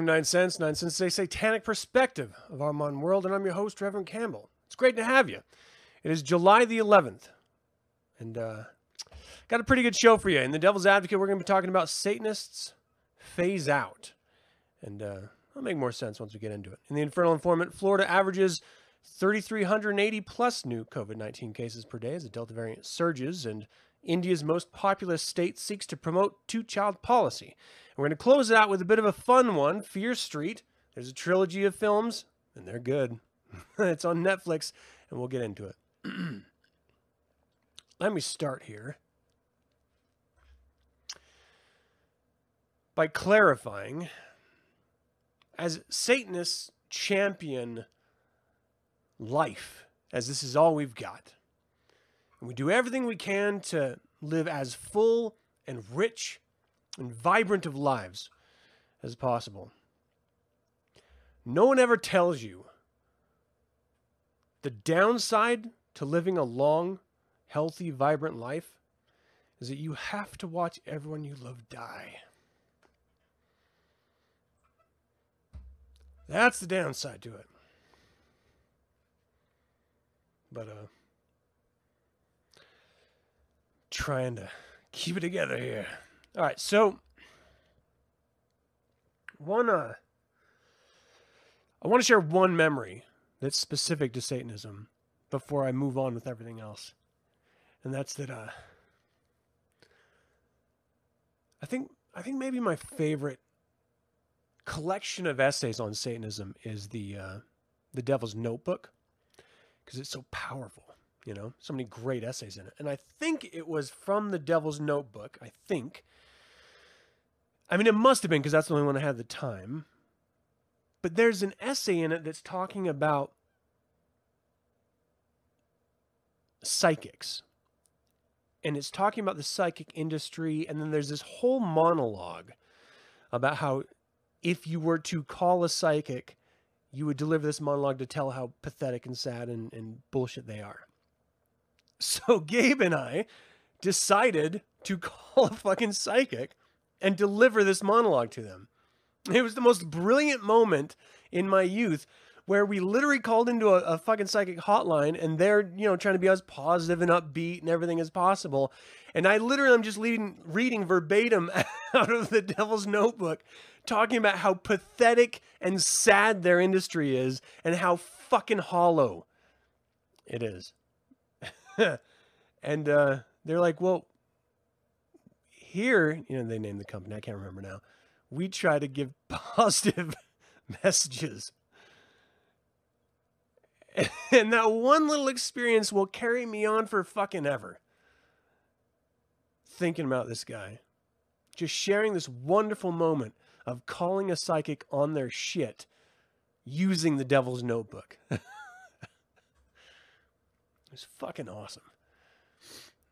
Welcome to Nine Cents, Nine Cents, a satanic perspective of our modern world, and I'm your host, Reverend Campbell. It's great to have you. It is July the 11th, and uh, got a pretty good show for you. In the Devil's Advocate, we're going to be talking about Satanists phase out, and uh, it'll make more sense once we get into it. In the Infernal Informant, Florida averages 3,380 plus new COVID 19 cases per day as the Delta variant surges, and India's most populous state seeks to promote two child policy. We're going to close it out with a bit of a fun one Fear Street. There's a trilogy of films, and they're good. it's on Netflix, and we'll get into it. Let me start here by clarifying as Satanists champion life, as this is all we've got. And we do everything we can to live as full and rich and vibrant of lives as possible. No one ever tells you the downside to living a long, healthy, vibrant life is that you have to watch everyone you love die. That's the downside to it. But, uh, trying to keep it together here. All right, so one uh I want to share one memory that's specific to Satanism before I move on with everything else. And that's that uh I think I think maybe my favorite collection of essays on Satanism is the uh the Devil's Notebook because it's so powerful. You know, so many great essays in it. And I think it was from the Devil's Notebook. I think. I mean, it must have been because that's the only one I had the time. But there's an essay in it that's talking about psychics. And it's talking about the psychic industry. And then there's this whole monologue about how if you were to call a psychic, you would deliver this monologue to tell how pathetic and sad and, and bullshit they are. So Gabe and I decided to call a fucking psychic and deliver this monologue to them. It was the most brilliant moment in my youth where we literally called into a, a, fucking psychic hotline and they're, you know, trying to be as positive and upbeat and everything as possible. And I literally am just leading, reading verbatim out of the devil's notebook, talking about how pathetic and sad their industry is and how fucking hollow it is. and uh, they're like, well, here, you know, they named the company. I can't remember now. We try to give positive messages. And that one little experience will carry me on for fucking ever. Thinking about this guy. Just sharing this wonderful moment of calling a psychic on their shit using the devil's notebook. It's fucking awesome.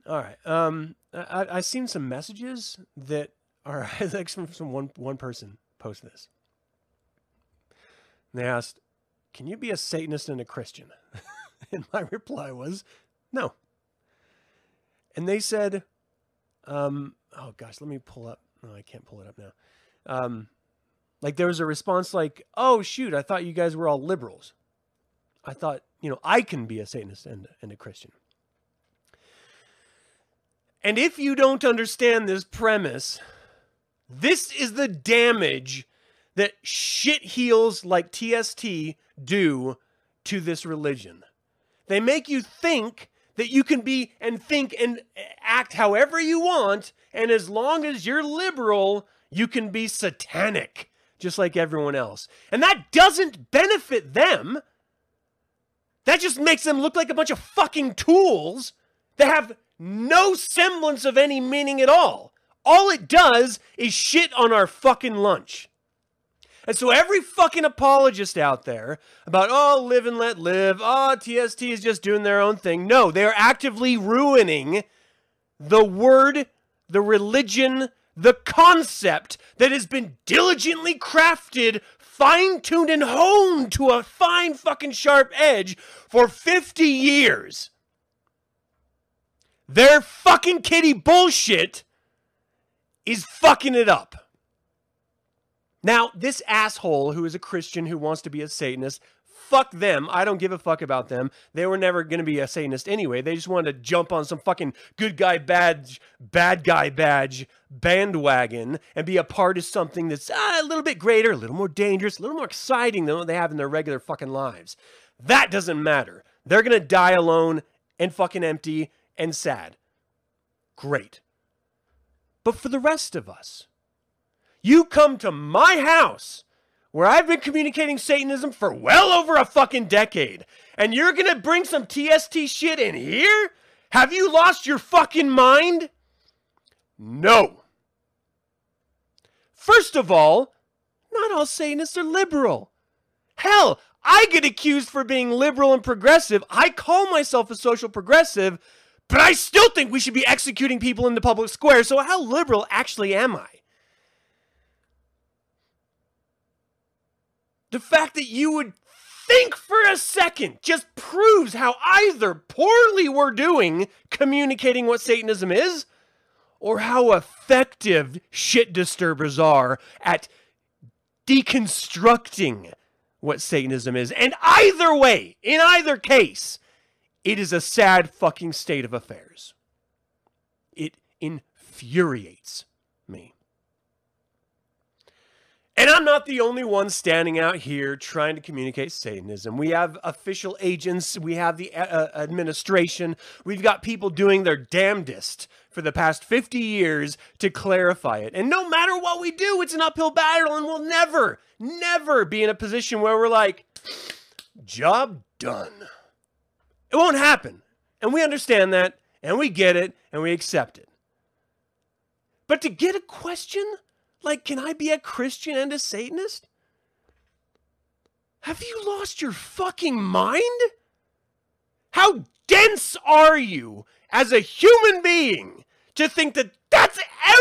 All right. Um, I, I seen some messages that are like from, from one one person post this. And they asked, "Can you be a Satanist and a Christian?" and my reply was, "No." And they said, um, "Oh gosh, let me pull up. No, I can't pull it up now." Um, like there was a response like, "Oh shoot, I thought you guys were all liberals." I thought, you know, I can be a Satanist and, and a Christian. And if you don't understand this premise, this is the damage that shit heels like TST do to this religion. They make you think that you can be and think and act however you want, and as long as you're liberal, you can be satanic, just like everyone else. And that doesn't benefit them. That just makes them look like a bunch of fucking tools that have no semblance of any meaning at all. All it does is shit on our fucking lunch. And so every fucking apologist out there about, oh, live and let live, oh, TST is just doing their own thing. No, they're actively ruining the word, the religion, the concept that has been diligently crafted, fine tuned, and honed to a fine fucking sharp edge for 50 years. Their fucking kitty bullshit is fucking it up. Now, this asshole who is a Christian who wants to be a Satanist, fuck them. I don't give a fuck about them. They were never going to be a Satanist anyway. They just wanted to jump on some fucking good guy badge, bad guy badge bandwagon and be a part of something that's uh, a little bit greater, a little more dangerous, a little more exciting than what they have in their regular fucking lives. That doesn't matter. They're going to die alone and fucking empty and sad. Great. But for the rest of us, you come to my house where I've been communicating Satanism for well over a fucking decade, and you're gonna bring some TST shit in here? Have you lost your fucking mind? No. First of all, not all Satanists are liberal. Hell, I get accused for being liberal and progressive. I call myself a social progressive, but I still think we should be executing people in the public square. So, how liberal actually am I? The fact that you would think for a second just proves how either poorly we're doing communicating what Satanism is, or how effective shit disturbers are at deconstructing what Satanism is. And either way, in either case, it is a sad fucking state of affairs. It infuriates me. And I'm not the only one standing out here trying to communicate Satanism. We have official agents, we have the uh, uh, administration, we've got people doing their damnedest for the past 50 years to clarify it. And no matter what we do, it's an uphill battle, and we'll never, never be in a position where we're like, job done. It won't happen. And we understand that, and we get it, and we accept it. But to get a question like, can I be a Christian and a Satanist? Have you lost your fucking mind? How dense are you as a human being to think that that's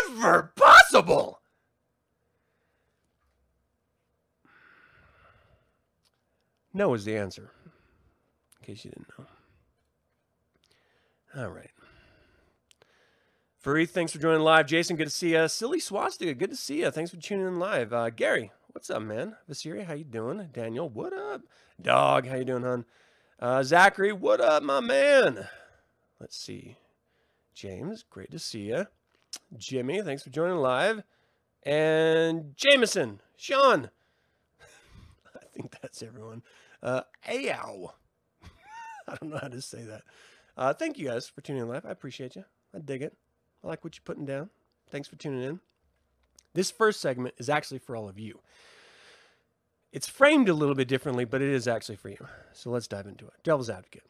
ever possible? No is the answer, in case you didn't know. All right. Fareed, thanks for joining live. Jason, good to see you. Silly Swastika, good to see you. Thanks for tuning in live. Uh, Gary, what's up, man? Vasiri, how you doing? Daniel, what up? Dog, how you doing, hon? Uh, Zachary, what up, my man? Let's see. James, great to see you. Jimmy, thanks for joining live. And Jameson, Sean. I think that's everyone. Uh, Ayow. I don't know how to say that. Uh, thank you guys for tuning in live. I appreciate you. I dig it. I like what you're putting down. Thanks for tuning in. This first segment is actually for all of you. It's framed a little bit differently, but it is actually for you. So let's dive into it. Devil's Advocate.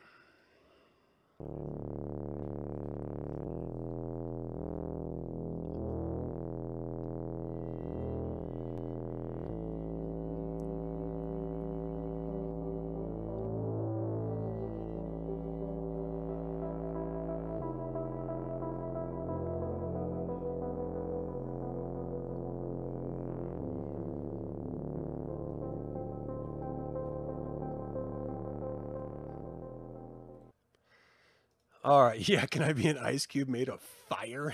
All right. Yeah. Can I be an ice cube made of fire?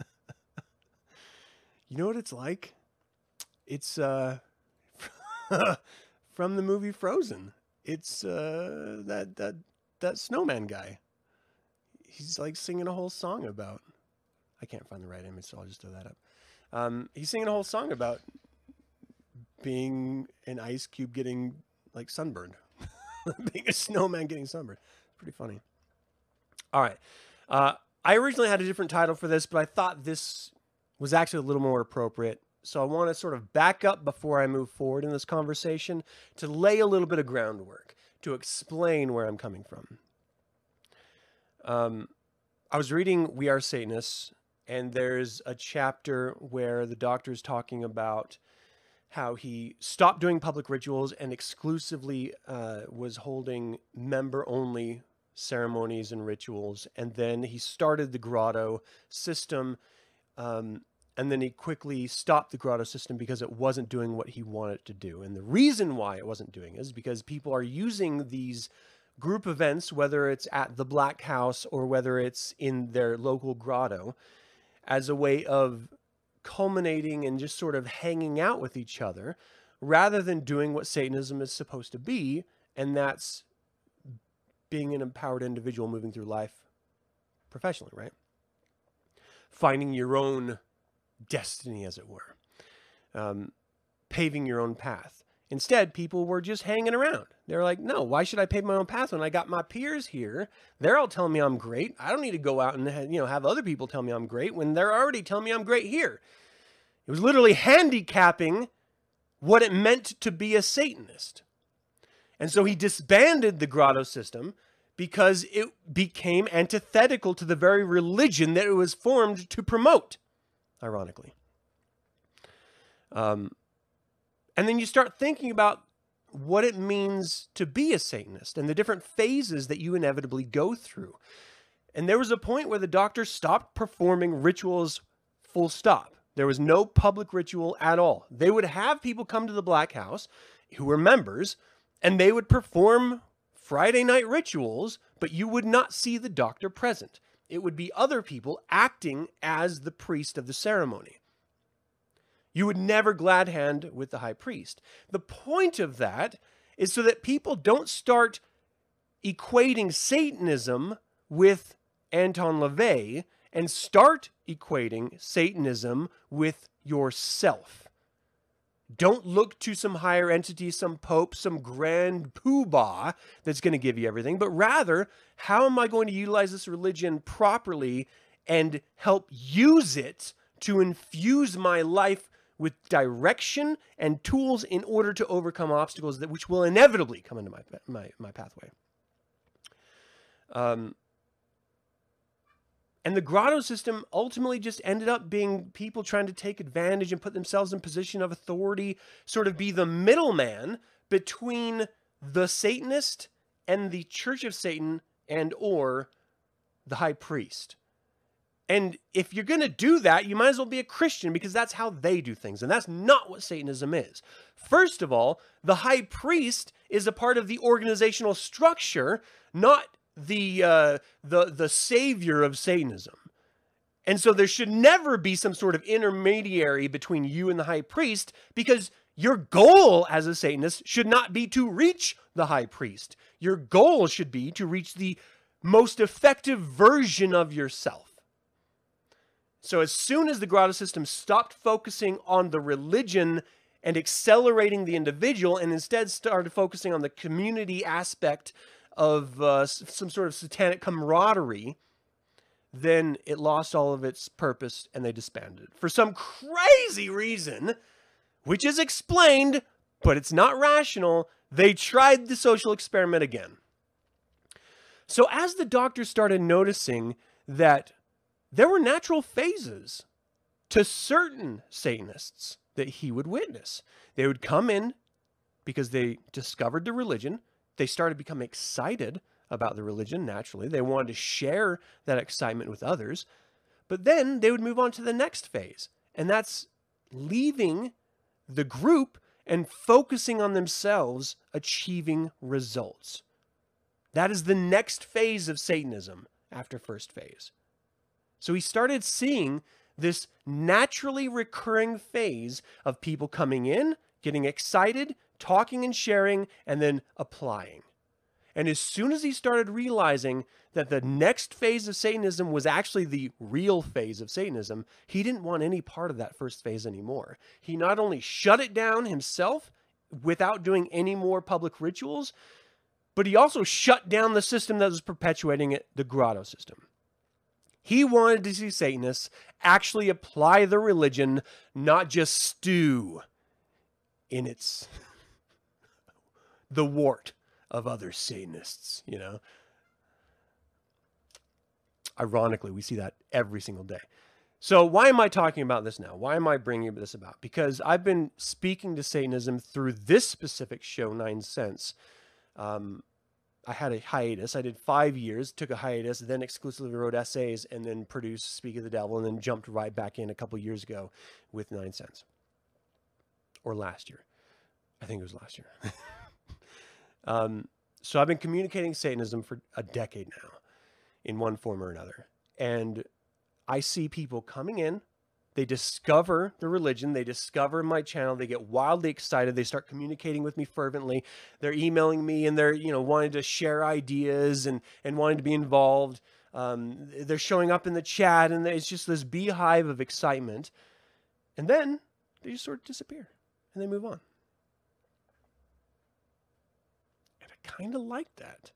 you know what it's like? It's uh, from the movie Frozen. It's uh, that that that snowman guy. He's like singing a whole song about. I can't find the right image, so I'll just throw that up. Um, he's singing a whole song about being an ice cube getting like sunburned, being a snowman getting sunburned. It's pretty funny. All right. Uh, I originally had a different title for this, but I thought this was actually a little more appropriate. So I want to sort of back up before I move forward in this conversation to lay a little bit of groundwork to explain where I'm coming from. Um, I was reading We Are Satanists and there's a chapter where the doctor is talking about how he stopped doing public rituals and exclusively uh, was holding member only ceremonies and rituals. And then he started the grotto system. Um, and then he quickly stopped the grotto system because it wasn't doing what he wanted to do. And the reason why it wasn't doing is because people are using these group events, whether it's at the Black House or whether it's in their local grotto, as a way of culminating and just sort of hanging out with each other rather than doing what Satanism is supposed to be, and that's being an empowered individual moving through life professionally, right? Finding your own destiny, as it were, um, paving your own path. Instead, people were just hanging around. They're like, no, why should I pave my own path when I got my peers here? They're all telling me I'm great. I don't need to go out and you know have other people tell me I'm great when they're already telling me I'm great here. It was literally handicapping what it meant to be a Satanist. And so he disbanded the grotto system because it became antithetical to the very religion that it was formed to promote, ironically. Um, and then you start thinking about what it means to be a Satanist and the different phases that you inevitably go through. And there was a point where the doctor stopped performing rituals full stop. There was no public ritual at all. They would have people come to the Black House who were members, and they would perform Friday night rituals, but you would not see the doctor present. It would be other people acting as the priest of the ceremony. You would never glad hand with the high priest. The point of that is so that people don't start equating Satanism with Anton LaVey and start equating Satanism with yourself. Don't look to some higher entity, some pope, some grand poobah that's going to give you everything, but rather, how am I going to utilize this religion properly and help use it to infuse my life with direction and tools in order to overcome obstacles that which will inevitably come into my my, my pathway. Um, and the grotto system ultimately just ended up being people trying to take advantage and put themselves in position of authority, sort of be the middleman between the Satanist and the Church of Satan and or the high priest. And if you're going to do that, you might as well be a Christian because that's how they do things. And that's not what Satanism is. First of all, the high priest is a part of the organizational structure, not the, uh, the, the savior of Satanism. And so there should never be some sort of intermediary between you and the high priest because your goal as a Satanist should not be to reach the high priest. Your goal should be to reach the most effective version of yourself. So as soon as the grotto system stopped focusing on the religion and accelerating the individual and instead started focusing on the community aspect of uh, some sort of satanic camaraderie, then it lost all of its purpose and they disbanded. For some crazy reason, which is explained, but it's not rational, they tried the social experiment again. So as the doctor started noticing that there were natural phases to certain Satanists that he would witness. They would come in because they discovered the religion. They started to become excited about the religion naturally. They wanted to share that excitement with others. But then they would move on to the next phase, and that's leaving the group and focusing on themselves achieving results. That is the next phase of Satanism after first phase. So he started seeing this naturally recurring phase of people coming in, getting excited, talking and sharing, and then applying. And as soon as he started realizing that the next phase of Satanism was actually the real phase of Satanism, he didn't want any part of that first phase anymore. He not only shut it down himself without doing any more public rituals, but he also shut down the system that was perpetuating it, the grotto system. He wanted to see Satanists actually apply the religion, not just stew in its the wart of other Satanists, you know. Ironically, we see that every single day. So, why am I talking about this now? Why am I bringing this about? Because I've been speaking to Satanism through this specific show, Nine Cents. Um, I had a hiatus. I did five years, took a hiatus, then exclusively wrote essays, and then produced Speak of the Devil, and then jumped right back in a couple years ago with Nine Cents. Or last year. I think it was last year. um, so I've been communicating Satanism for a decade now in one form or another. And I see people coming in, they discover the religion, they discover my channel, they get wildly excited, they start communicating with me fervently. They're emailing me and they're, you know, wanting to share ideas and and wanting to be involved. Um, they're showing up in the chat and it's just this beehive of excitement. And then they just sort of disappear and they move on. And I kind of like that.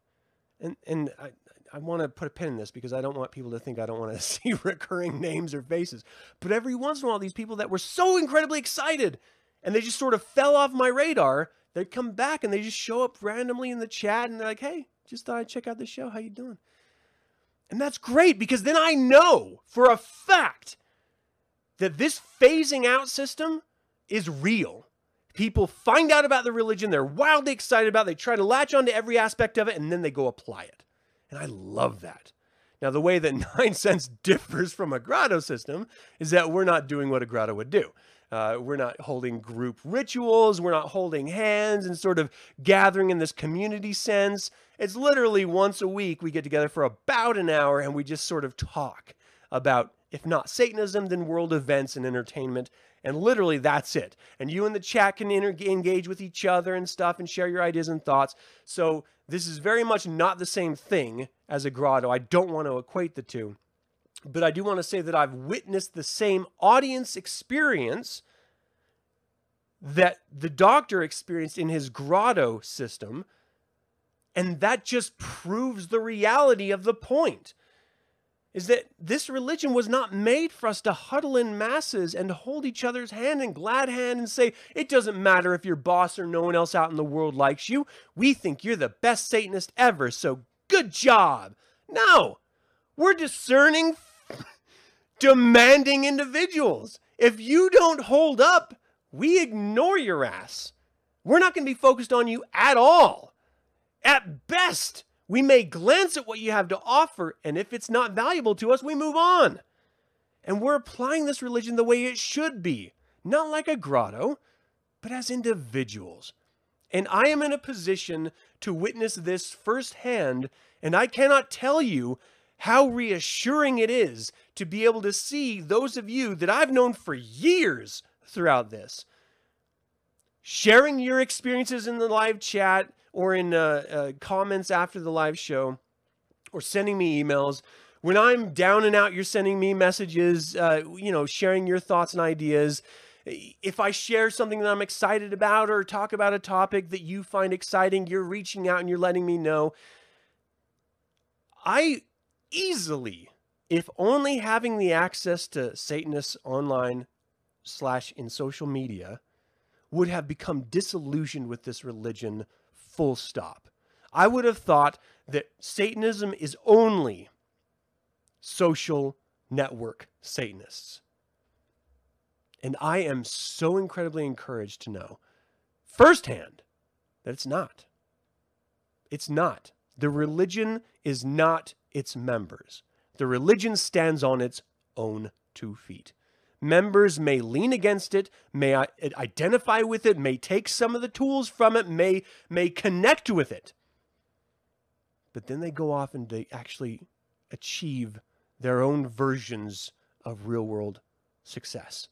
And and I, I want to put a pin in this because I don't want people to think I don't want to see recurring names or faces. But every once in a while, these people that were so incredibly excited and they just sort of fell off my radar, they come back and they just show up randomly in the chat and they're like, "Hey, just thought I'd check out the show. How you doing?" And that's great because then I know for a fact that this phasing out system is real. People find out about the religion, they're wildly excited about they try to latch onto every aspect of it, and then they go apply it. And I love that. Now, the way that Nine Cents differs from a grotto system is that we're not doing what a grotto would do. Uh, we're not holding group rituals. We're not holding hands and sort of gathering in this community sense. It's literally once a week we get together for about an hour and we just sort of talk about, if not Satanism, then world events and entertainment. And literally that's it. And you in the chat can inter- engage with each other and stuff and share your ideas and thoughts. So this is very much not the same thing as a grotto. I don't want to equate the two. But I do want to say that I've witnessed the same audience experience that the doctor experienced in his grotto system. And that just proves the reality of the point is that this religion was not made for us to huddle in masses and hold each other's hand in glad hand and say, it doesn't matter if your boss or no one else out in the world likes you. We think you're the best Satanist ever, so good job. No, we're discerning, demanding individuals. If you don't hold up, we ignore your ass. We're not going to be focused on you at all. At best, we may glance at what you have to offer, and if it's not valuable to us, we move on. And we're applying this religion the way it should be, not like a grotto, but as individuals. And I am in a position to witness this firsthand, and I cannot tell you how reassuring it is to be able to see those of you that I've known for years throughout this sharing your experiences in the live chat or in uh, uh, comments after the live show or sending me emails. When I'm down and out, you're sending me messages, uh, you know, sharing your thoughts and ideas. If I share something that I'm excited about or talk about a topic that you find exciting, you're reaching out and you're letting me know. I easily, if only having the access to Satanists online slash in social media, would have become disillusioned with this religion full stop. I would have thought that Satanism is only social network Satanists. And I am so incredibly encouraged to know firsthand that it's not. It's not. The religion is not its members. The religion stands on its own two feet. Members may lean against it, may identify with it, may take some of the tools from it, may, may connect with it. But then they go off and they actually achieve their own versions of real world success.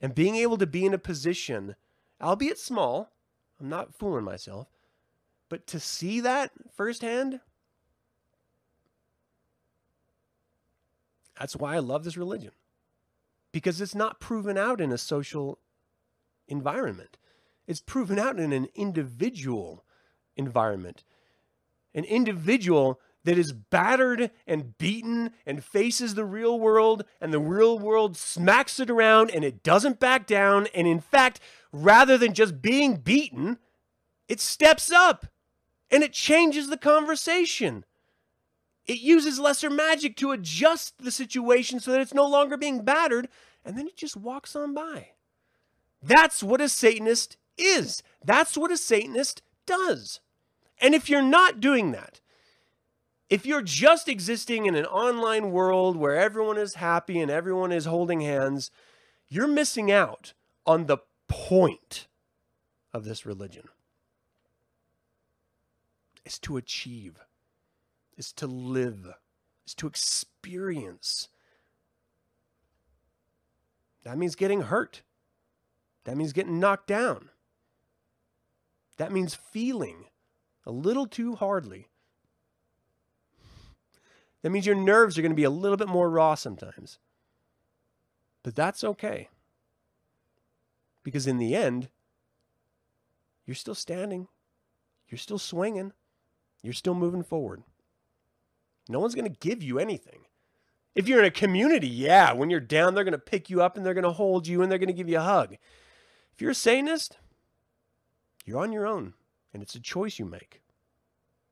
And being able to be in a position, albeit small, I'm not fooling myself, but to see that firsthand, that's why I love this religion because it's not proven out in a social environment. It's proven out in an individual environment. An individual that is battered and beaten and faces the real world, and the real world smacks it around and it doesn't back down. And in fact, rather than just being beaten, it steps up and it changes the conversation. It uses lesser magic to adjust the situation so that it's no longer being battered, and then it just walks on by. That's what a Satanist is. That's what a Satanist does. And if you're not doing that, if you're just existing in an online world where everyone is happy and everyone is holding hands, you're missing out on the point of this religion. It's to achieve, is to live, is to experience. That means getting hurt. That means getting knocked down. That means feeling a little too hardly. That means your nerves are going to be a little bit more raw sometimes. But that's okay. Because in the end, you're still standing, you're still swinging, you're still moving forward. No one's going to give you anything. If you're in a community, yeah, when you're down, they're going to pick you up and they're going to hold you and they're going to give you a hug. If you're a Satanist, you're on your own and it's a choice you make.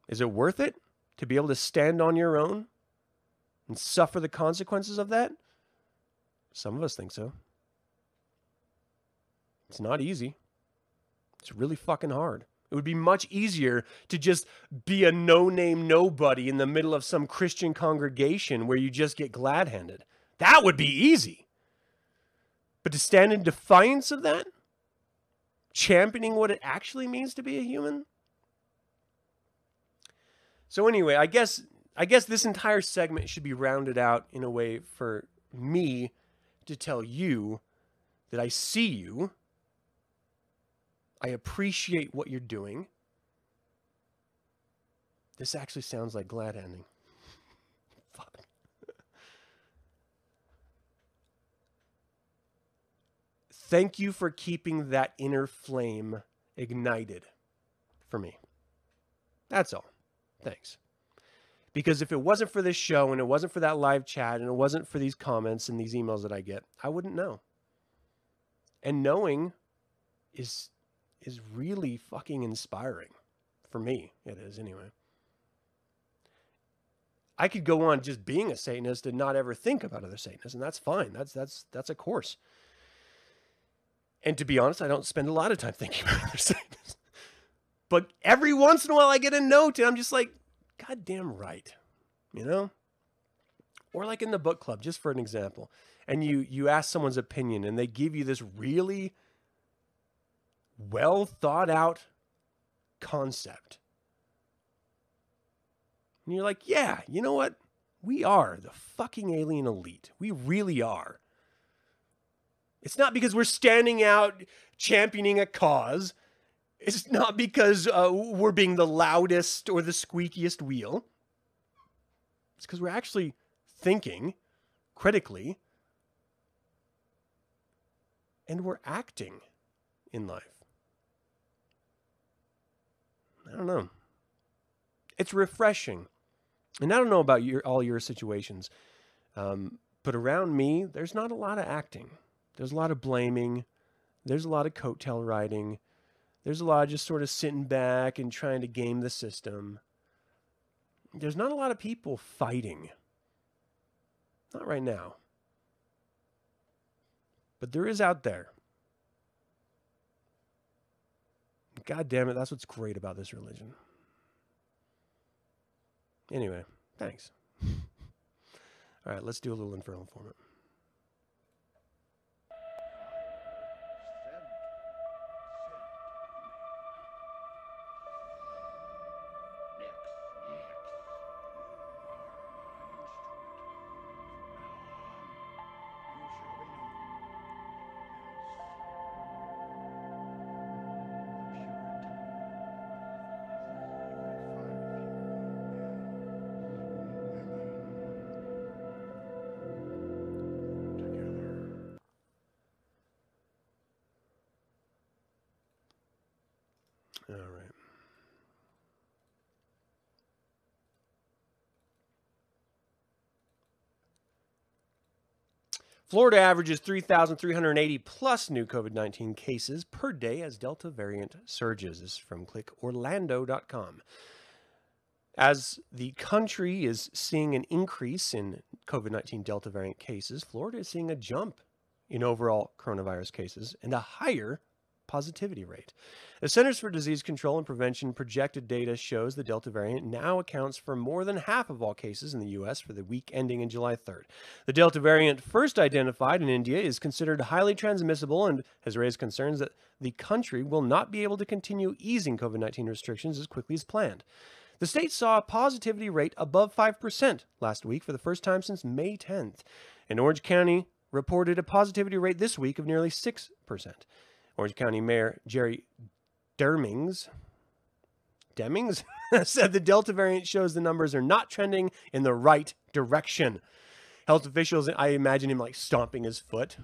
Is it worth it to be able to stand on your own and suffer the consequences of that? Some of us think so. It's not easy. It's really fucking hard. It would be much easier to just be a no name nobody in the middle of some Christian congregation where you just get glad handed. That would be easy. But to stand in defiance of that, championing what it actually means to be a human. So anyway, I guess I guess this entire segment should be rounded out in a way for me to tell you that I see you. I appreciate what you're doing. This actually sounds like glad handing. Fuck. Thank you for keeping that inner flame ignited for me. That's all. Thanks. Because if it wasn't for this show and it wasn't for that live chat and it wasn't for these comments and these emails that I get, I wouldn't know. And knowing is is really fucking inspiring. For me, it is anyway. I could go on just being a Satanist and not ever think about other Satanists, and that's fine. That's that's that's a course. And to be honest, I don't spend a lot of time thinking about other Satanists. But every once in a while I get a note and I'm just like, God damn right. You know? Or like in the book club, just for an example. And you you ask someone's opinion and they give you this really well thought out concept. And you're like, yeah, you know what? We are the fucking alien elite. We really are. It's not because we're standing out championing a cause. It's not because uh, we're being the loudest or the squeakiest wheel. It's because we're actually thinking critically and we're acting in life. I don't know. It's refreshing. And I don't know about your, all your situations, um, but around me, there's not a lot of acting. There's a lot of blaming. There's a lot of coattail riding. There's a lot of just sort of sitting back and trying to game the system. There's not a lot of people fighting. Not right now. But there is out there. God damn it, that's what's great about this religion. Anyway, thanks. All right, let's do a little infernal informant. Florida averages 3,380 plus new COVID 19 cases per day as Delta variant surges. This is from clickorlando.com. As the country is seeing an increase in COVID 19 Delta variant cases, Florida is seeing a jump in overall coronavirus cases and a higher positivity rate. The Centers for Disease Control and Prevention projected data shows the Delta variant now accounts for more than half of all cases in the U.S. for the week ending in July 3rd. The Delta variant, first identified in India, is considered highly transmissible and has raised concerns that the country will not be able to continue easing COVID 19 restrictions as quickly as planned. The state saw a positivity rate above 5% last week for the first time since May 10th. And Orange County reported a positivity rate this week of nearly 6%. Orange County Mayor Jerry Dermings Demings said the Delta variant shows the numbers are not trending in the right direction. Health officials, I imagine him like stomping his foot.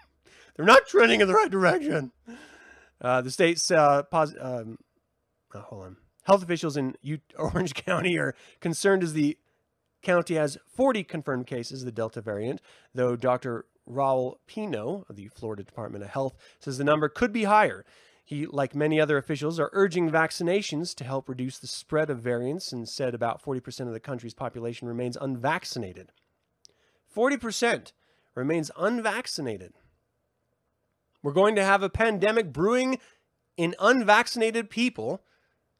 They're not trending in the right direction. Uh, the state's uh, pos- um, oh, hold on. Health officials in U- Orange County are concerned as the county has 40 confirmed cases of the Delta variant, though Dr. Raul Pino of the Florida Department of Health says the number could be higher. He, like many other officials, are urging vaccinations to help reduce the spread of variants and said about 40% of the country's population remains unvaccinated. 40% remains unvaccinated. We're going to have a pandemic brewing in unvaccinated people,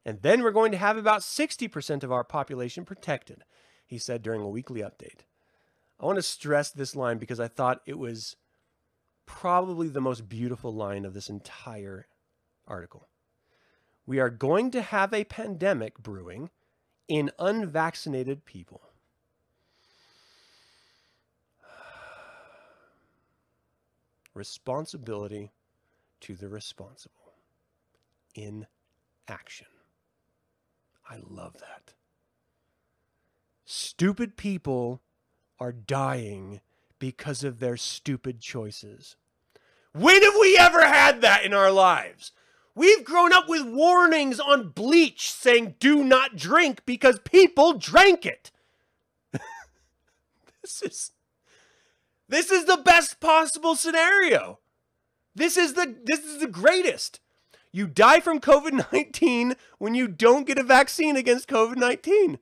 and then we're going to have about 60% of our population protected, he said during a weekly update. I want to stress this line because I thought it was probably the most beautiful line of this entire article. We are going to have a pandemic brewing in unvaccinated people. Responsibility to the responsible in action. I love that. Stupid people are dying because of their stupid choices. When have we ever had that in our lives? We've grown up with warnings on bleach saying do not drink because people drank it. this is this is the best possible scenario. This is the this is the greatest. You die from COVID-19 when you don't get a vaccine against COVID-19.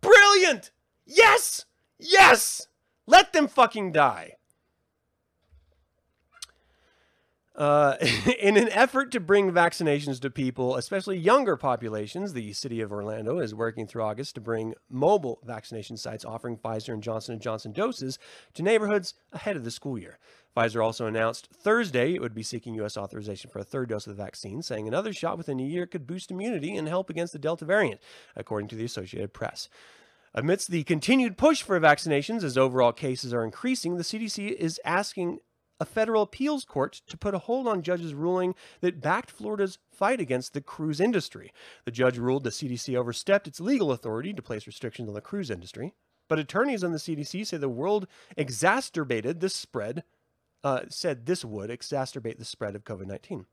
Brilliant. Yes. Yes. Let them fucking die. Uh, in an effort to bring vaccinations to people, especially younger populations, the city of Orlando is working through August to bring mobile vaccination sites offering Pfizer and Johnson & Johnson doses to neighborhoods ahead of the school year. Pfizer also announced Thursday it would be seeking U.S. authorization for a third dose of the vaccine, saying another shot within a year could boost immunity and help against the Delta variant, according to the Associated Press. Amidst the continued push for vaccinations as overall cases are increasing, the CDC is asking a federal appeals court to put a hold on judge's ruling that backed Florida's fight against the cruise industry. The judge ruled the CDC overstepped its legal authority to place restrictions on the cruise industry. But attorneys on the CDC say the world exacerbated the spread, uh, said this would exacerbate the spread of COVID 19.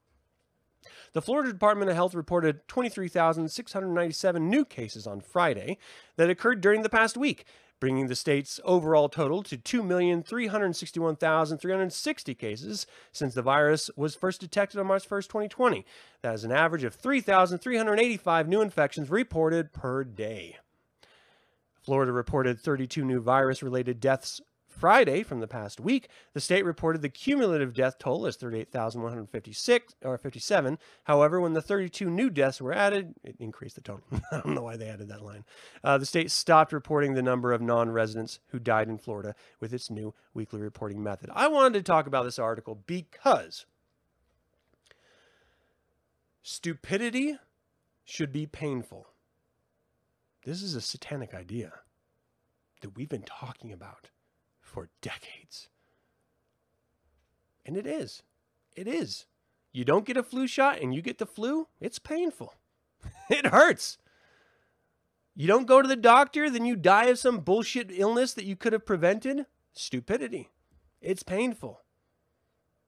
The Florida Department of Health reported 23,697 new cases on Friday that occurred during the past week, bringing the state's overall total to 2,361,360 cases since the virus was first detected on March 1, 2020. That is an average of 3,385 new infections reported per day. Florida reported 32 new virus related deaths Friday from the past week, the state reported the cumulative death toll as 38,156 or 57. However, when the 32 new deaths were added, it increased the total. I don't know why they added that line. Uh, the state stopped reporting the number of non-residents who died in Florida with its new weekly reporting method. I wanted to talk about this article because stupidity should be painful. This is a satanic idea that we've been talking about for decades. And it is. It is. You don't get a flu shot and you get the flu, it's painful. it hurts. You don't go to the doctor, then you die of some bullshit illness that you could have prevented. Stupidity. It's painful.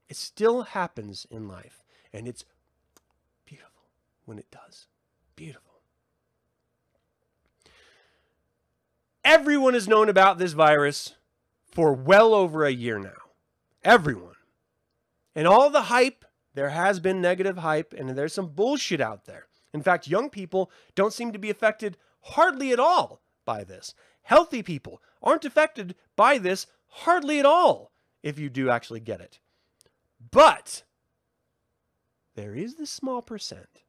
It still happens in life, and it's beautiful when it does. Beautiful. Everyone has known about this virus for well over a year now. Everyone. And all the hype, there has been negative hype, and there's some bullshit out there. In fact, young people don't seem to be affected hardly at all by this. Healthy people aren't affected by this hardly at all if you do actually get it. But there is this small percent.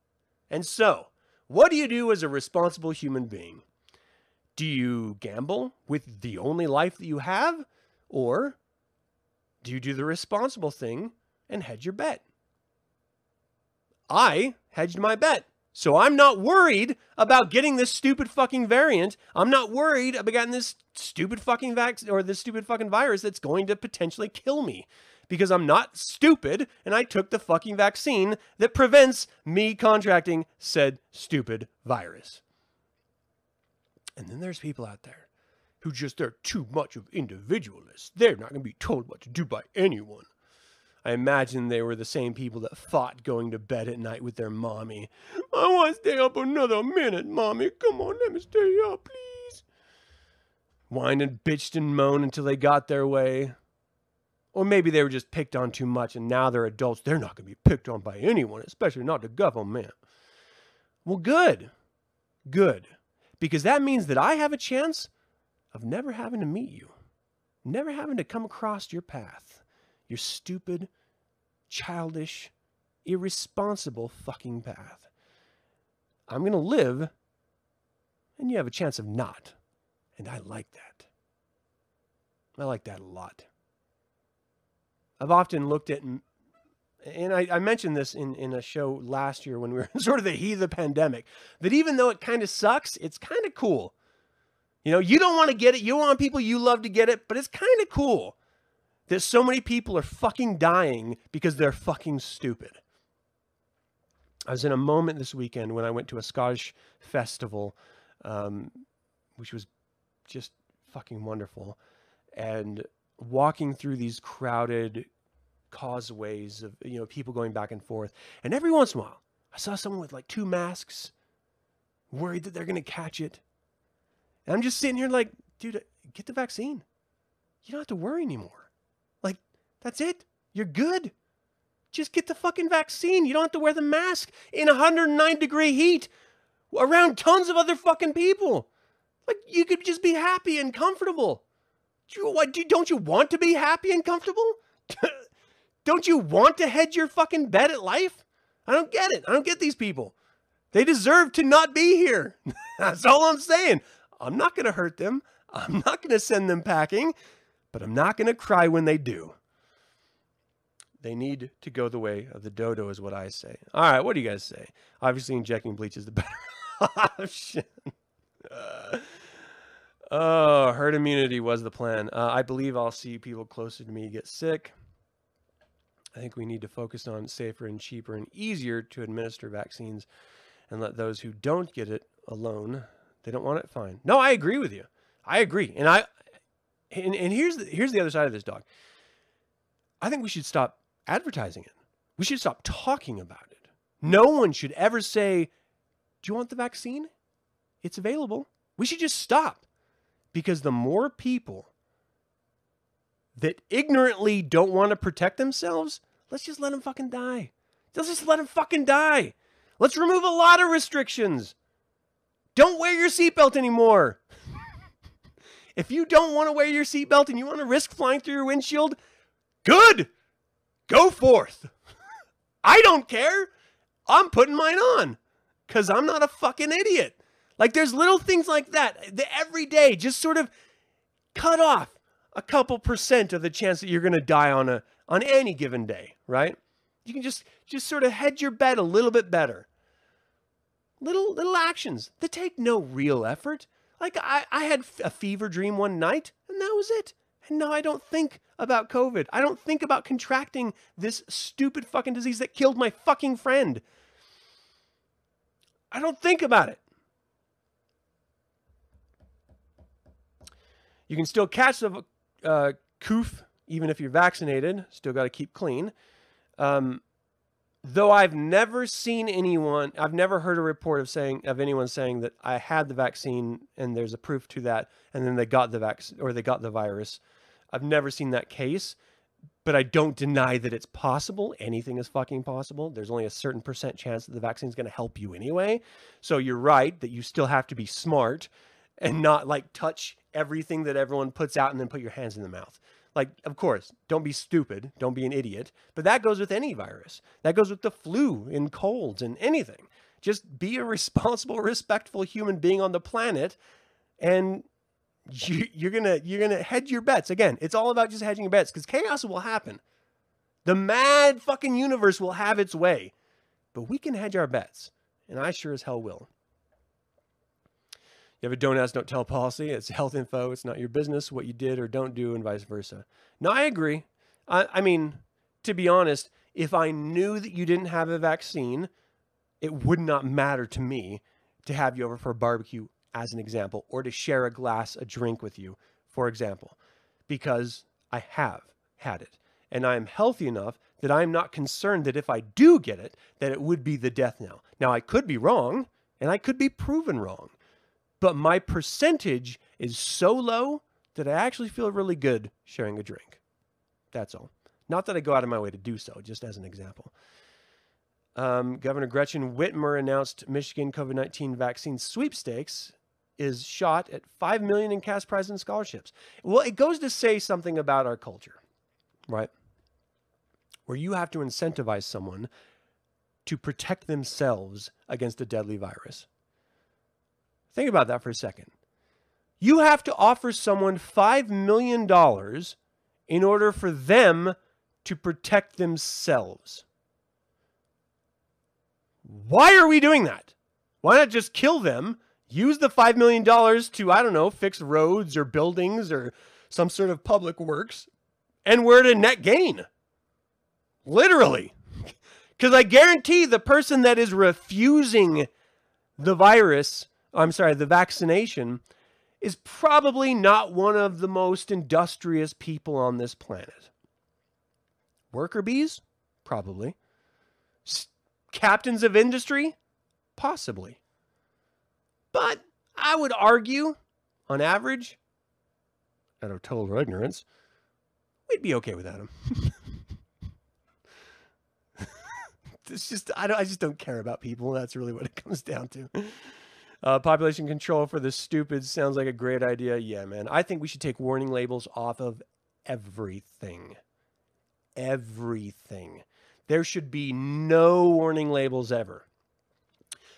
And so, what do you do as a responsible human being? Do you gamble with the only life that you have? Or do you do the responsible thing and hedge your bet? I hedged my bet. So I'm not worried about getting this stupid fucking variant. I'm not worried about getting this stupid fucking vaccine or this stupid fucking virus that's going to potentially kill me because I'm not stupid and I took the fucking vaccine that prevents me contracting said stupid virus. And then there's people out there who just they're too much of individualists. They're not going to be told what to do by anyone. I imagine they were the same people that fought going to bed at night with their mommy. I want to stay up another minute, mommy. Come on, let me stay up, please. Whined and bitched and moaned until they got their way. Or maybe they were just picked on too much and now they're adults. They're not going to be picked on by anyone, especially not the government. Well, good. Good. Because that means that I have a chance of never having to meet you, never having to come across your path, your stupid, childish, irresponsible fucking path. I'm going to live, and you have a chance of not. And I like that. I like that a lot. I've often looked at, and I, I, mentioned this in, in a show last year when we were sort of the heat of the pandemic, that even though it kind of sucks, it's kind of cool. You know, you don't want to get it. You want people you love to get it, but it's kind of cool that so many people are fucking dying because they're fucking stupid. I was in a moment this weekend when I went to a Scottish festival, um, which was just fucking wonderful. And walking through these crowded causeways of you know people going back and forth. And every once in a while i saw someone with like two masks worried that they're to catch it. And i'm just sitting here like dude uh, get the vaccine. You don't have to worry anymore. Like that's it. You're good. Just get the fucking vaccine. You don't have to wear the mask in 109 degree heat around tons of other fucking people. Like you could just be happy and comfortable. Do you, what, do, don't you want to be happy and comfortable? don't you want to hedge your fucking bet at life? I don't get it. I don't get these people. They deserve to not be here. That's all I'm saying. I'm not going to hurt them. I'm not going to send them packing, but I'm not going to cry when they do. They need to go the way of the dodo, is what I say. All right, what do you guys say? Obviously, injecting bleach is the better option. Uh, Oh, herd immunity was the plan. Uh, I believe I'll see people closer to me get sick. I think we need to focus on safer and cheaper and easier to administer vaccines and let those who don't get it alone. They don't want it fine. No, I agree with you. I agree. And I and, and here's the here's the other side of this dog. I think we should stop advertising it. We should stop talking about it. No one should ever say, "Do you want the vaccine? It's available." We should just stop. Because the more people that ignorantly don't want to protect themselves, let's just let them fucking die. Let's just let them fucking die. Let's remove a lot of restrictions. Don't wear your seatbelt anymore. if you don't want to wear your seatbelt and you want to risk flying through your windshield, good. Go forth. I don't care. I'm putting mine on because I'm not a fucking idiot. Like there's little things like that that every day just sort of cut off a couple percent of the chance that you're going to die on a on any given day, right? You can just just sort of hedge your bet a little bit better. Little little actions that take no real effort. Like I, I had a fever dream one night and that was it. And now I don't think about COVID. I don't think about contracting this stupid fucking disease that killed my fucking friend. I don't think about it. You can still catch the uh, coof even if you're vaccinated. Still got to keep clean. Um, though I've never seen anyone, I've never heard a report of saying of anyone saying that I had the vaccine and there's a proof to that, and then they got the vaccine or they got the virus. I've never seen that case. but I don't deny that it's possible. Anything is fucking possible. There's only a certain percent chance that the vaccine is going to help you anyway. So you're right that you still have to be smart and not like touch everything that everyone puts out and then put your hands in the mouth. Like, of course, don't be stupid, don't be an idiot, but that goes with any virus. That goes with the flu and colds and anything. Just be a responsible, respectful human being on the planet and you, you're gonna you're gonna hedge your bets again. It's all about just hedging your bets because chaos will happen. The mad fucking universe will have its way, but we can hedge our bets, and I sure as hell will. You have a don't ask, don't tell policy. It's health info. It's not your business what you did or don't do, and vice versa. No, I agree. I, I mean, to be honest, if I knew that you didn't have a vaccine, it would not matter to me to have you over for a barbecue as an example, or to share a glass, a drink with you, for example, because I have had it. And I am healthy enough that I'm not concerned that if I do get it, that it would be the death knell. Now, I could be wrong, and I could be proven wrong, but my percentage is so low that I actually feel really good sharing a drink. That's all. Not that I go out of my way to do so, just as an example. Um, Governor Gretchen Whitmer announced Michigan COVID 19 vaccine sweepstakes is shot at 5 million in cash prizes and scholarships. Well, it goes to say something about our culture, right? Where you have to incentivize someone to protect themselves against a deadly virus. Think about that for a second. You have to offer someone $5 million in order for them to protect themselves. Why are we doing that? Why not just kill them use the $5 million to, I don't know, fix roads or buildings or some sort of public works, and we're at a net gain. Literally. Because I guarantee the person that is refusing the virus, I'm sorry, the vaccination, is probably not one of the most industrious people on this planet. Worker bees? Probably. S- captains of industry? Possibly. But I would argue, on average, out of total ignorance, we'd be okay without him. it's just I don't I just don't care about people. That's really what it comes down to. Uh, population control for the stupid sounds like a great idea. Yeah, man. I think we should take warning labels off of everything. Everything. There should be no warning labels ever.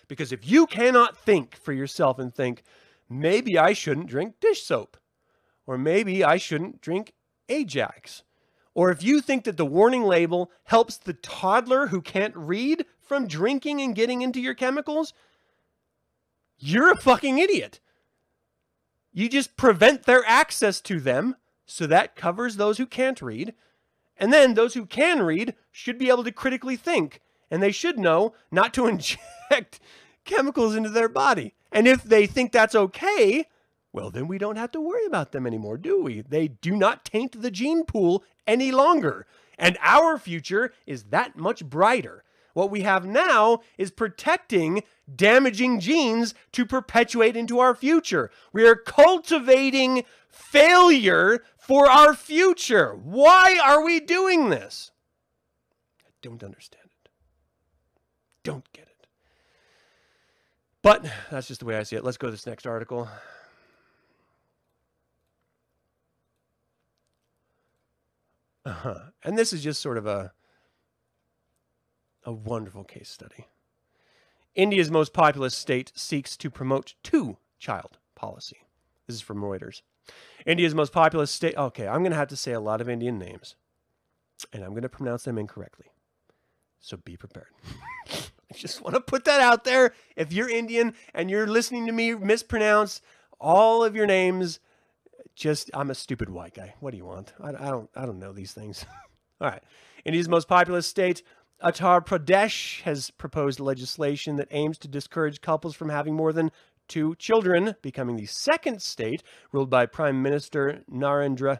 Because if you cannot think for yourself and think, maybe I shouldn't drink dish soap, or maybe I shouldn't drink Ajax, or if you think that the warning label helps the toddler who can't read from drinking and getting into your chemicals, you're a fucking idiot. You just prevent their access to them, so that covers those who can't read. And then those who can read should be able to critically think and they should know not to inject chemicals into their body. And if they think that's okay, well, then we don't have to worry about them anymore, do we? They do not taint the gene pool any longer. And our future is that much brighter. What we have now is protecting damaging genes to perpetuate into our future. We are cultivating failure for our future. Why are we doing this? I don't understand it. don't get it. But that's just the way I see it. Let's go to this next article. Uh-huh. And this is just sort of a a wonderful case study. India's most populous state seeks to promote two child policy. This is from Reuters. India's most populous state. Okay, I'm going to have to say a lot of Indian names, and I'm going to pronounce them incorrectly. So be prepared. I just want to put that out there. If you're Indian and you're listening to me mispronounce all of your names, just I'm a stupid white guy. What do you want? I, I don't I don't know these things. all right. India's most populous state, Uttar Pradesh, has proposed legislation that aims to discourage couples from having more than two children, becoming the second state ruled by Prime Minister Narendra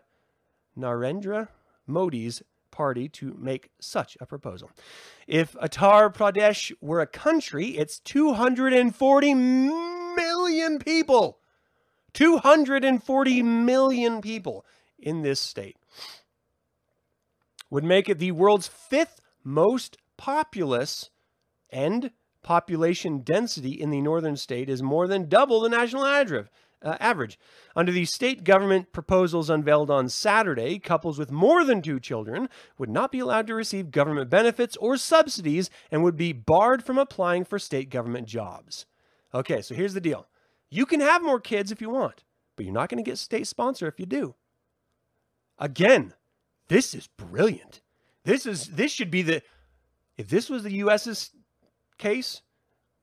Narendra Modi's party to make such a proposal. If Uttar Pradesh were a country, it's 240 million people. 240 million people in this state. would make it the world's fifth most populous and population density in the northern state is more than double the national average. Uh, average. Under the state government proposals unveiled on Saturday, couples with more than two children would not be allowed to receive government benefits or subsidies and would be barred from applying for state government jobs. Okay, so here's the deal you can have more kids if you want, but you're not going to get state sponsor if you do. Again, this is brilliant. This is this should be the if this was the US's case,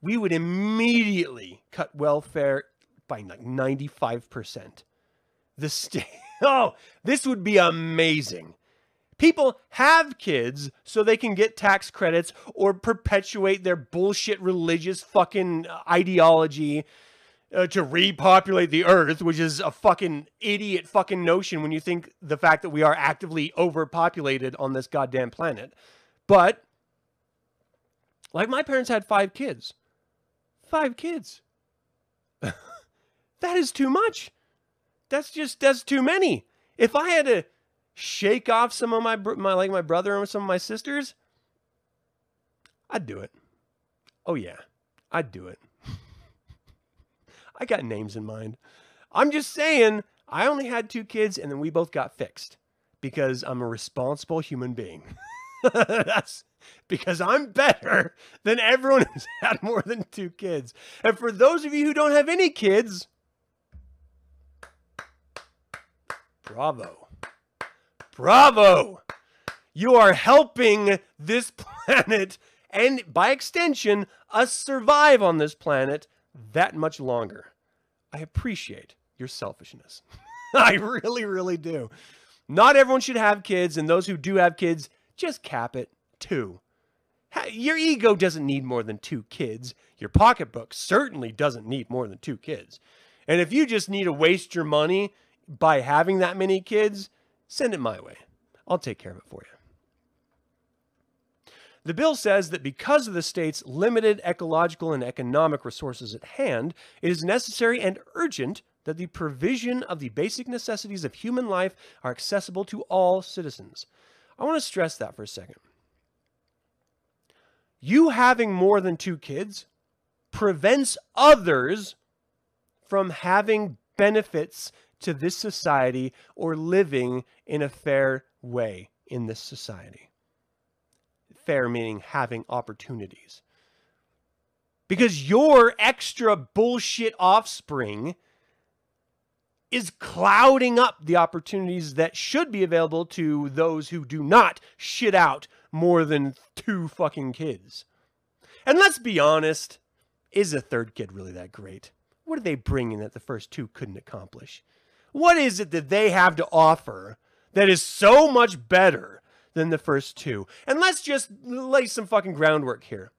we would immediately cut welfare by like 95%. The state Oh, this would be amazing. People have kids so they can get tax credits or perpetuate their bullshit religious fucking uh, ideology uh, to repopulate the earth, which is a fucking idiot fucking notion when you think the fact that we are actively overpopulated on this goddamn planet. But, like, my parents had five kids. Five kids. that is too much. That's just, that's too many. If I had to shake off some of my, my like my brother and some of my sisters, I'd do it. Oh, yeah, I'd do it. I got names in mind. I'm just saying, I only had two kids and then we both got fixed because I'm a responsible human being. That's because I'm better than everyone who's had more than two kids. And for those of you who don't have any kids, bravo. Bravo. You are helping this planet and by extension, us survive on this planet that much longer. I appreciate your selfishness. I really, really do. Not everyone should have kids, and those who do have kids, just cap it two. Your ego doesn't need more than two kids. Your pocketbook certainly doesn't need more than two kids. And if you just need to waste your money by having that many kids, send it my way. I'll take care of it for you. The bill says that because of the state's limited ecological and economic resources at hand, it is necessary and urgent that the provision of the basic necessities of human life are accessible to all citizens. I want to stress that for a second. You having more than two kids prevents others from having benefits to this society or living in a fair way in this society fair meaning having opportunities. Because your extra bullshit offspring is clouding up the opportunities that should be available to those who do not shit out more than two fucking kids. And let's be honest, is a third kid really that great? What are they bringing that the first two couldn't accomplish? What is it that they have to offer that is so much better than the first two. And let's just lay some fucking groundwork here.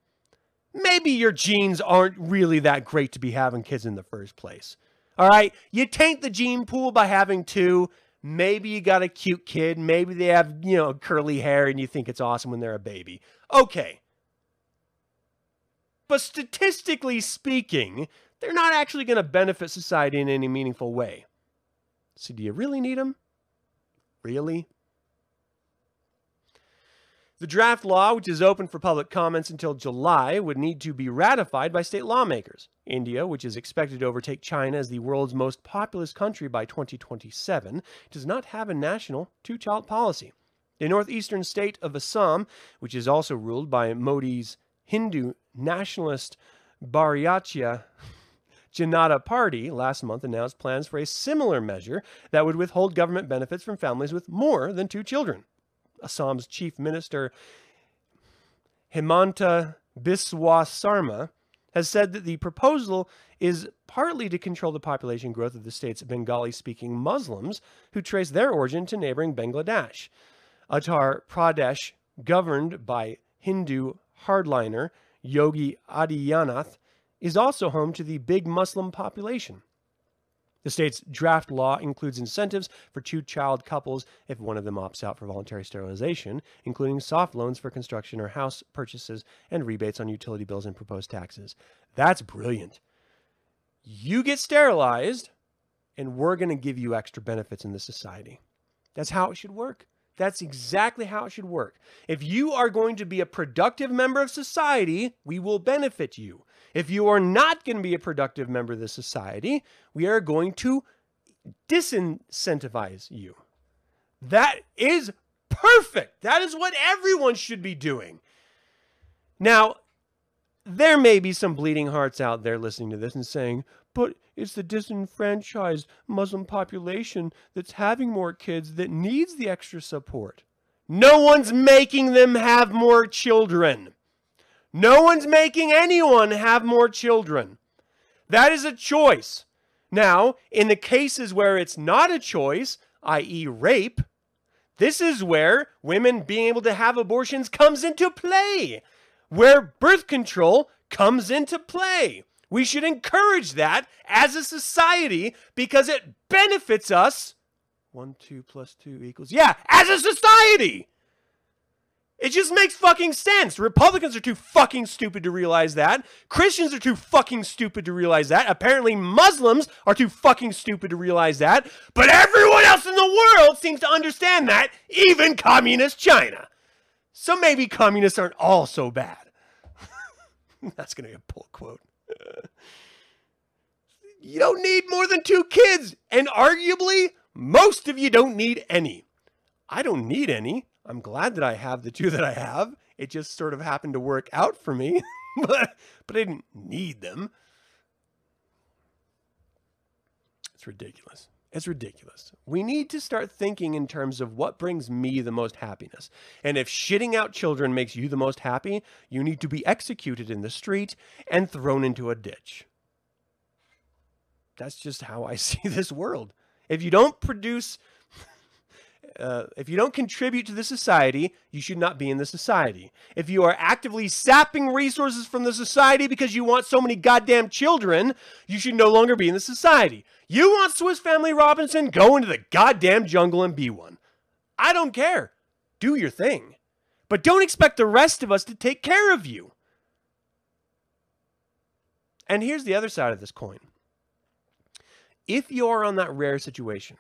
Maybe your genes aren't really that great to be having kids in the first place. All right? You taint the gene pool by having two. Maybe you got a cute kid. Maybe they have, you know, curly hair and you think it's awesome when they're a baby. Okay. But statistically speaking, they're not actually going to benefit society in any meaningful way. So do you really need them? Really? The draft law, which is open for public comments until July, would need to be ratified by state lawmakers. India, which is expected to overtake China as the world's most populous country by 2027, does not have a national two child policy. The northeastern state of Assam, which is also ruled by Modi's Hindu nationalist Bharatiya Janata Party, last month announced plans for a similar measure that would withhold government benefits from families with more than two children. Assam's chief minister, Himanta Biswa Sarma, has said that the proposal is partly to control the population growth of the state's Bengali speaking Muslims who trace their origin to neighboring Bangladesh. Uttar Pradesh, governed by Hindu hardliner Yogi Adityanath, is also home to the big Muslim population. The state's draft law includes incentives for two child couples if one of them opts out for voluntary sterilization, including soft loans for construction or house purchases and rebates on utility bills and proposed taxes. That's brilliant. You get sterilized, and we're going to give you extra benefits in this society. That's how it should work. That's exactly how it should work. If you are going to be a productive member of society, we will benefit you. If you are not going to be a productive member of the society, we are going to disincentivize you. That is perfect. That is what everyone should be doing. Now, there may be some bleeding hearts out there listening to this and saying, but it's the disenfranchised Muslim population that's having more kids that needs the extra support. No one's making them have more children. No one's making anyone have more children. That is a choice. Now, in the cases where it's not a choice, i.e., rape, this is where women being able to have abortions comes into play, where birth control comes into play. We should encourage that as a society because it benefits us. One, two plus two equals, yeah, as a society. It just makes fucking sense. Republicans are too fucking stupid to realize that. Christians are too fucking stupid to realize that. Apparently, Muslims are too fucking stupid to realize that. But everyone else in the world seems to understand that, even communist China. So maybe communists aren't all so bad. That's going to be a pull quote. You don't need more than two kids, and arguably, most of you don't need any. I don't need any. I'm glad that I have the two that I have. It just sort of happened to work out for me, but, but I didn't need them. It's ridiculous. It's ridiculous. We need to start thinking in terms of what brings me the most happiness. And if shitting out children makes you the most happy, you need to be executed in the street and thrown into a ditch. That's just how I see this world. If you don't produce uh, if you don't contribute to the society, you should not be in the society. If you are actively sapping resources from the society because you want so many goddamn children, you should no longer be in the society. You want Swiss Family Robinson? Go into the goddamn jungle and be one. I don't care. Do your thing. But don't expect the rest of us to take care of you. And here's the other side of this coin. If you're on that rare situation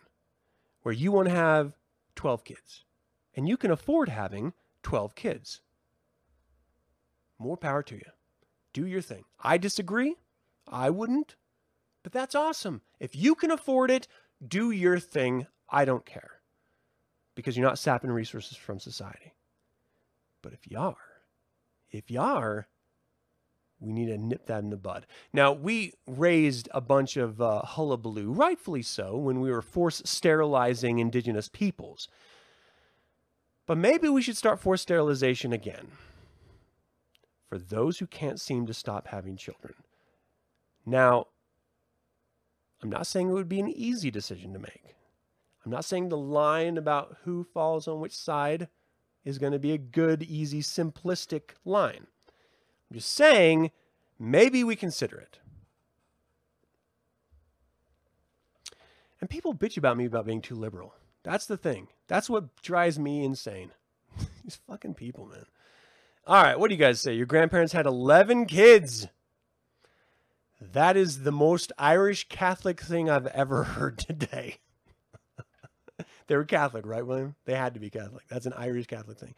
where you want to have 12 kids. And you can afford having 12 kids. More power to you. Do your thing. I disagree. I wouldn't. But that's awesome. If you can afford it, do your thing. I don't care. Because you're not sapping resources from society. But if you are, if you are, we need to nip that in the bud. Now, we raised a bunch of uh, hullabaloo, rightfully so, when we were force sterilizing indigenous peoples. But maybe we should start forced sterilization again for those who can't seem to stop having children. Now, I'm not saying it would be an easy decision to make. I'm not saying the line about who falls on which side is going to be a good, easy, simplistic line. I'm just saying, maybe we consider it. And people bitch about me about being too liberal. That's the thing. That's what drives me insane. These fucking people, man. All right, what do you guys say? Your grandparents had 11 kids. That is the most Irish Catholic thing I've ever heard today. they were Catholic, right, William? They had to be Catholic. That's an Irish Catholic thing.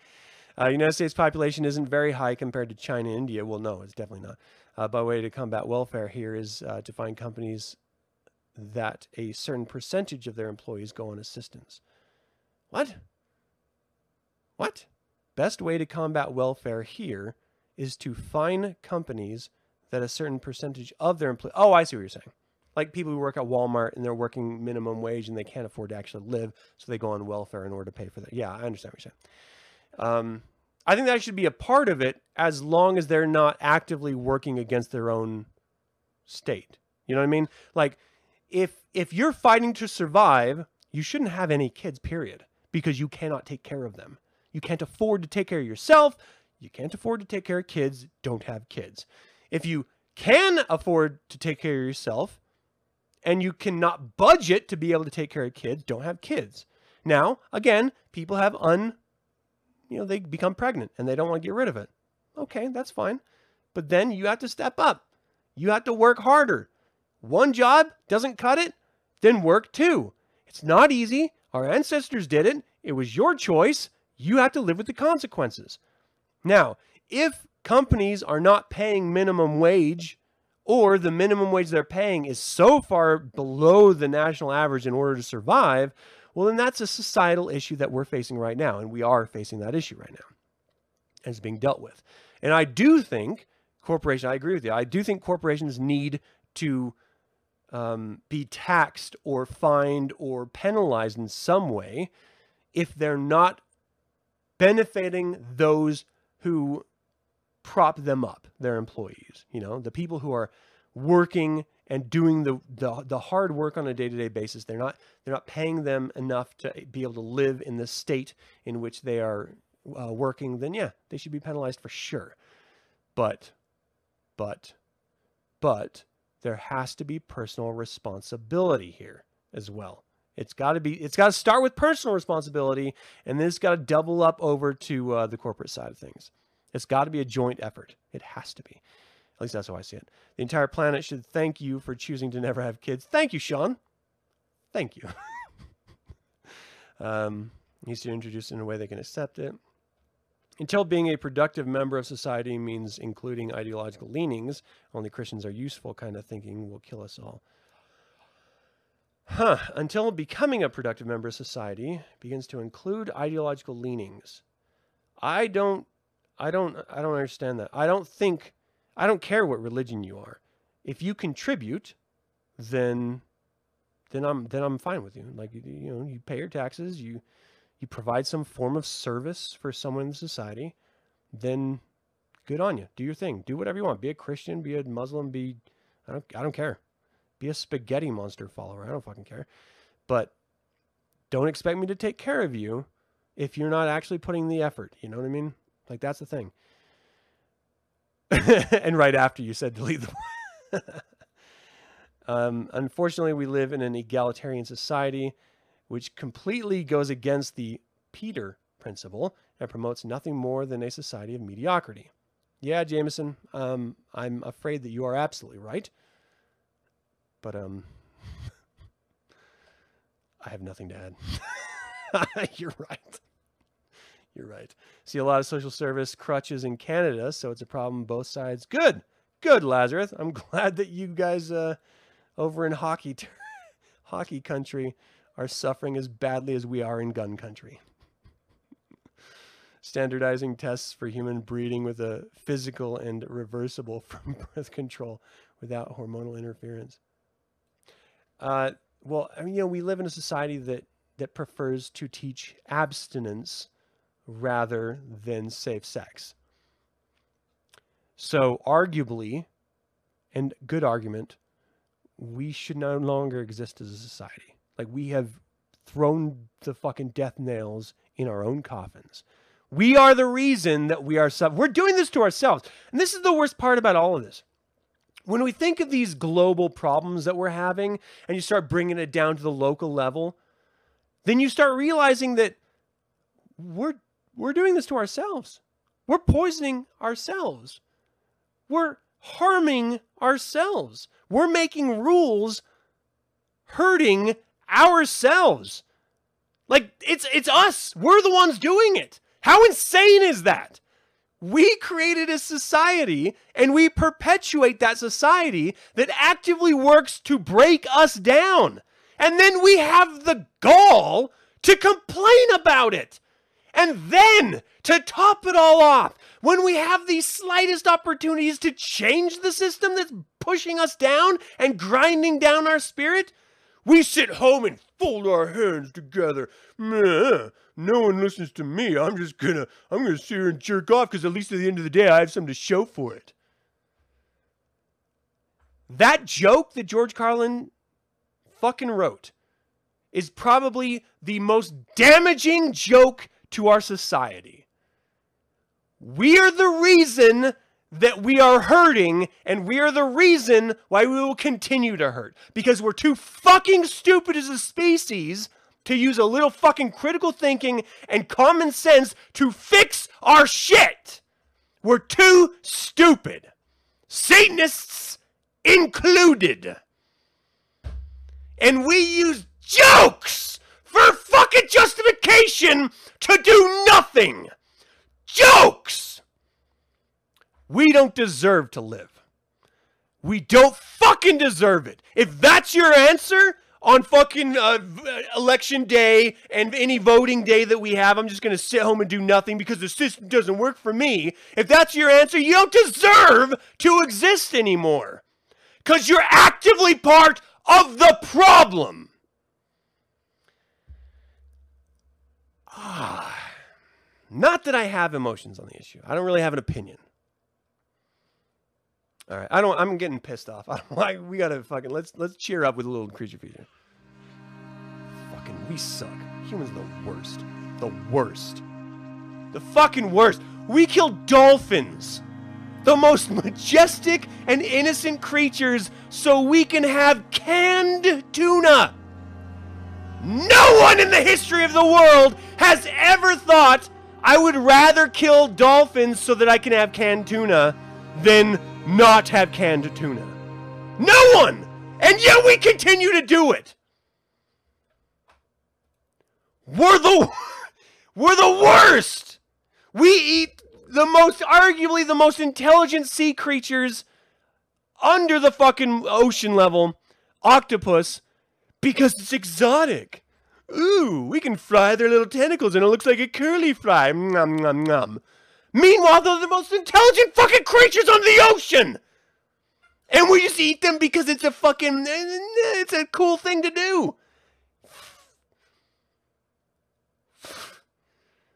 Uh, United States population isn't very high compared to China and India. Well, no, it's definitely not. Uh, by way to combat welfare here is uh, to find companies that a certain percentage of their employees go on assistance. What? What? Best way to combat welfare here is to fine companies that a certain percentage of their employees. Oh, I see what you're saying. Like people who work at Walmart and they're working minimum wage and they can't afford to actually live, so they go on welfare in order to pay for that. Yeah, I understand what you're saying. Um, I think that should be a part of it as long as they're not actively working against their own state. You know what I mean? Like if if you're fighting to survive, you shouldn't have any kids period because you cannot take care of them. You can't afford to take care of yourself. You can't afford to take care of kids. Don't have kids. If you can afford to take care of yourself and you cannot budget to be able to take care of kids, don't have kids. Now, again, people have un you know, they become pregnant and they don't want to get rid of it. Okay, that's fine. But then you have to step up. You have to work harder. One job doesn't cut it, then work two. It's not easy. Our ancestors did it. It was your choice. You have to live with the consequences. Now, if companies are not paying minimum wage or the minimum wage they're paying is so far below the national average in order to survive, well, then that's a societal issue that we're facing right now. And we are facing that issue right now. And it's being dealt with. And I do think corporations, I agree with you, I do think corporations need to um, be taxed or fined or penalized in some way if they're not benefiting those who prop them up, their employees, you know, the people who are working and doing the, the, the hard work on a day-to-day basis. They're not, they're not paying them enough to be able to live in the state in which they are uh, working, then yeah, they should be penalized for sure. But, but, but there has to be personal responsibility here as well. It's got to be. It's got to start with personal responsibility, and then it's got to double up over to uh, the corporate side of things. It's got to be a joint effort. It has to be. Least that's how I see it. The entire planet should thank you for choosing to never have kids. Thank you, Sean. Thank you. um, needs to introduce it in a way they can accept it. Until being a productive member of society means including ideological leanings, only Christians are useful kind of thinking will kill us all. Huh. Until becoming a productive member of society begins to include ideological leanings. I don't I don't I don't understand that. I don't think I don't care what religion you are. If you contribute, then then I'm then I'm fine with you. Like you, know, you pay your taxes, you you provide some form of service for someone in society, then good on you. Do your thing. Do whatever you want. Be a Christian, be a Muslim, be I don't I don't care. Be a spaghetti monster follower. I don't fucking care. But don't expect me to take care of you if you're not actually putting the effort. You know what I mean? Like that's the thing. and right after you said delete the um, unfortunately, we live in an egalitarian society, which completely goes against the Peter principle and promotes nothing more than a society of mediocrity. Yeah, Jameson, um, I'm afraid that you are absolutely right. But um, I have nothing to add. You're right. You're right. See a lot of social service crutches in Canada, so it's a problem both sides. Good, good, Lazarus. I'm glad that you guys uh, over in hockey, t- hockey country are suffering as badly as we are in gun country. Standardizing tests for human breeding with a physical and reversible from birth control without hormonal interference. Uh, well, I mean, you know, we live in a society that that prefers to teach abstinence rather than safe sex. So, arguably, and good argument, we should no longer exist as a society. Like, we have thrown the fucking death nails in our own coffins. We are the reason that we are sub. We're doing this to ourselves. And this is the worst part about all of this. When we think of these global problems that we're having and you start bringing it down to the local level, then you start realizing that we're we're doing this to ourselves. We're poisoning ourselves. We're harming ourselves. We're making rules hurting ourselves. Like it's it's us. We're the ones doing it. How insane is that? We created a society and we perpetuate that society that actively works to break us down. And then we have the gall to complain about it. And then, to top it all off, when we have the slightest opportunities to change the system that's pushing us down and grinding down our spirit, we sit home and fold our hands together. Meh, no one listens to me. I'm just gonna, I'm gonna sit here and jerk off because at least at the end of the day, I have something to show for it. That joke that George Carlin fucking wrote is probably the most damaging joke to our society. We are the reason that we are hurting, and we are the reason why we will continue to hurt. Because we're too fucking stupid as a species to use a little fucking critical thinking and common sense to fix our shit. We're too stupid. Satanists included. And we use jokes for fucking justification to do nothing. Jokes! We don't deserve to live. We don't fucking deserve it. If that's your answer on fucking uh, election day and any voting day that we have, I'm just going to sit home and do nothing because the system doesn't work for me. If that's your answer, you don't deserve to exist anymore. Because you're actively part of the problem. Ah. Not that I have emotions on the issue. I don't really have an opinion. All right, I don't. I'm getting pissed off. I don't like. We gotta fucking let's let's cheer up with a little creature feature. Fucking, we suck. Humans are the worst. The worst. The fucking worst. We kill dolphins, the most majestic and innocent creatures, so we can have canned tuna. No one in the history of the world has ever thought I would rather kill dolphins so that I can have canned tuna than not have canned tuna. No one! And yet we continue to do it. We're the we're the worst. We eat the most arguably the most intelligent sea creatures under the fucking ocean level, octopus, because it's exotic. Ooh, we can fry their little tentacles and it looks like a curly fry. Nom, nom, nom. Meanwhile, they're the most intelligent fucking creatures on the ocean! And we just eat them because it's a fucking. It's a cool thing to do.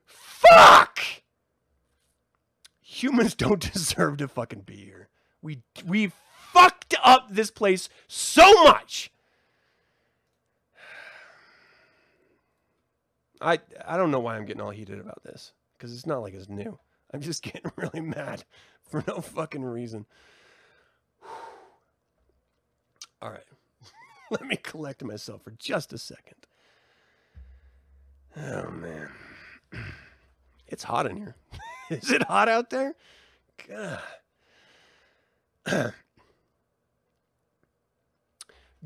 Fuck! Humans don't deserve to fucking be here. We we fucked up this place so much. I I don't know why I'm getting all heated about this because it's not like it's new. I'm just getting really mad for no fucking reason. All right. Let me collect myself for just a second. Oh man. It's hot in here. Is it hot out there? God.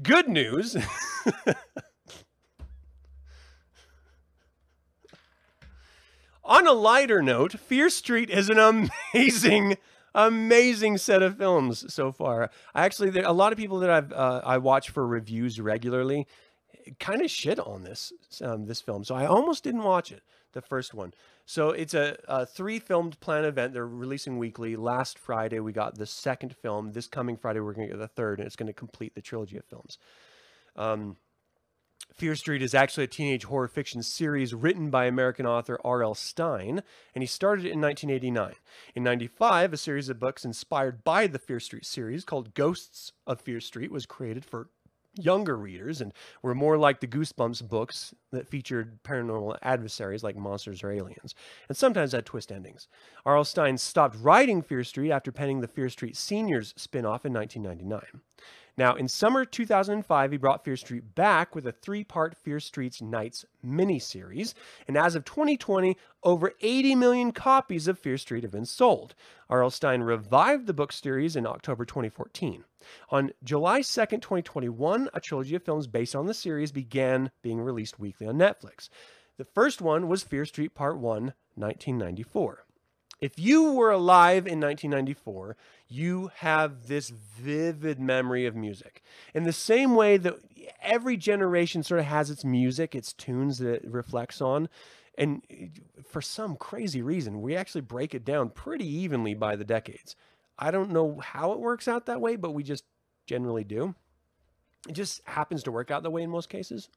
Good news. On a lighter note, Fear Street is an amazing, amazing set of films so far. I actually, there, a lot of people that I've uh, I watch for reviews regularly, kind of shit on this um, this film. So I almost didn't watch it, the first one. So it's a, a three filmed plan event. They're releasing weekly. Last Friday we got the second film. This coming Friday we're going to get the third, and it's going to complete the trilogy of films. Um, Fear Street is actually a teenage horror fiction series written by American author R.L. Stine, and he started it in 1989. In 95, a series of books inspired by the Fear Street series called Ghosts of Fear Street was created for younger readers and were more like the Goosebumps books that featured paranormal adversaries like monsters or aliens, and sometimes had twist endings. R.L. Stine stopped writing Fear Street after penning the Fear Street Seniors spin off in 1999. Now, in summer 2005, he brought Fear Street back with a three part Fear Street's Nights miniseries. And as of 2020, over 80 million copies of Fear Street have been sold. R.L. Stine revived the book series in October 2014. On July 2nd, 2021, a trilogy of films based on the series began being released weekly on Netflix. The first one was Fear Street Part 1, 1994. If you were alive in 1994, you have this vivid memory of music. In the same way that every generation sort of has its music, its tunes that it reflects on. And for some crazy reason, we actually break it down pretty evenly by the decades. I don't know how it works out that way, but we just generally do. It just happens to work out that way in most cases.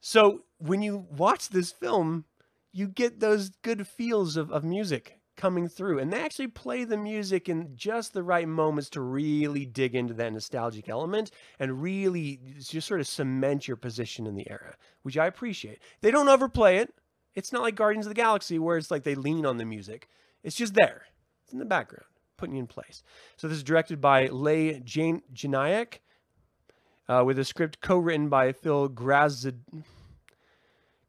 So when you watch this film, you get those good feels of, of music coming through. And they actually play the music in just the right moments to really dig into that nostalgic element and really just sort of cement your position in the era, which I appreciate. They don't overplay it. It's not like Guardians of the Galaxy where it's like they lean on the music. It's just there. It's in the background, putting you in place. So this is directed by Leigh Janiak, uh, with a script co-written by Phil Grazd.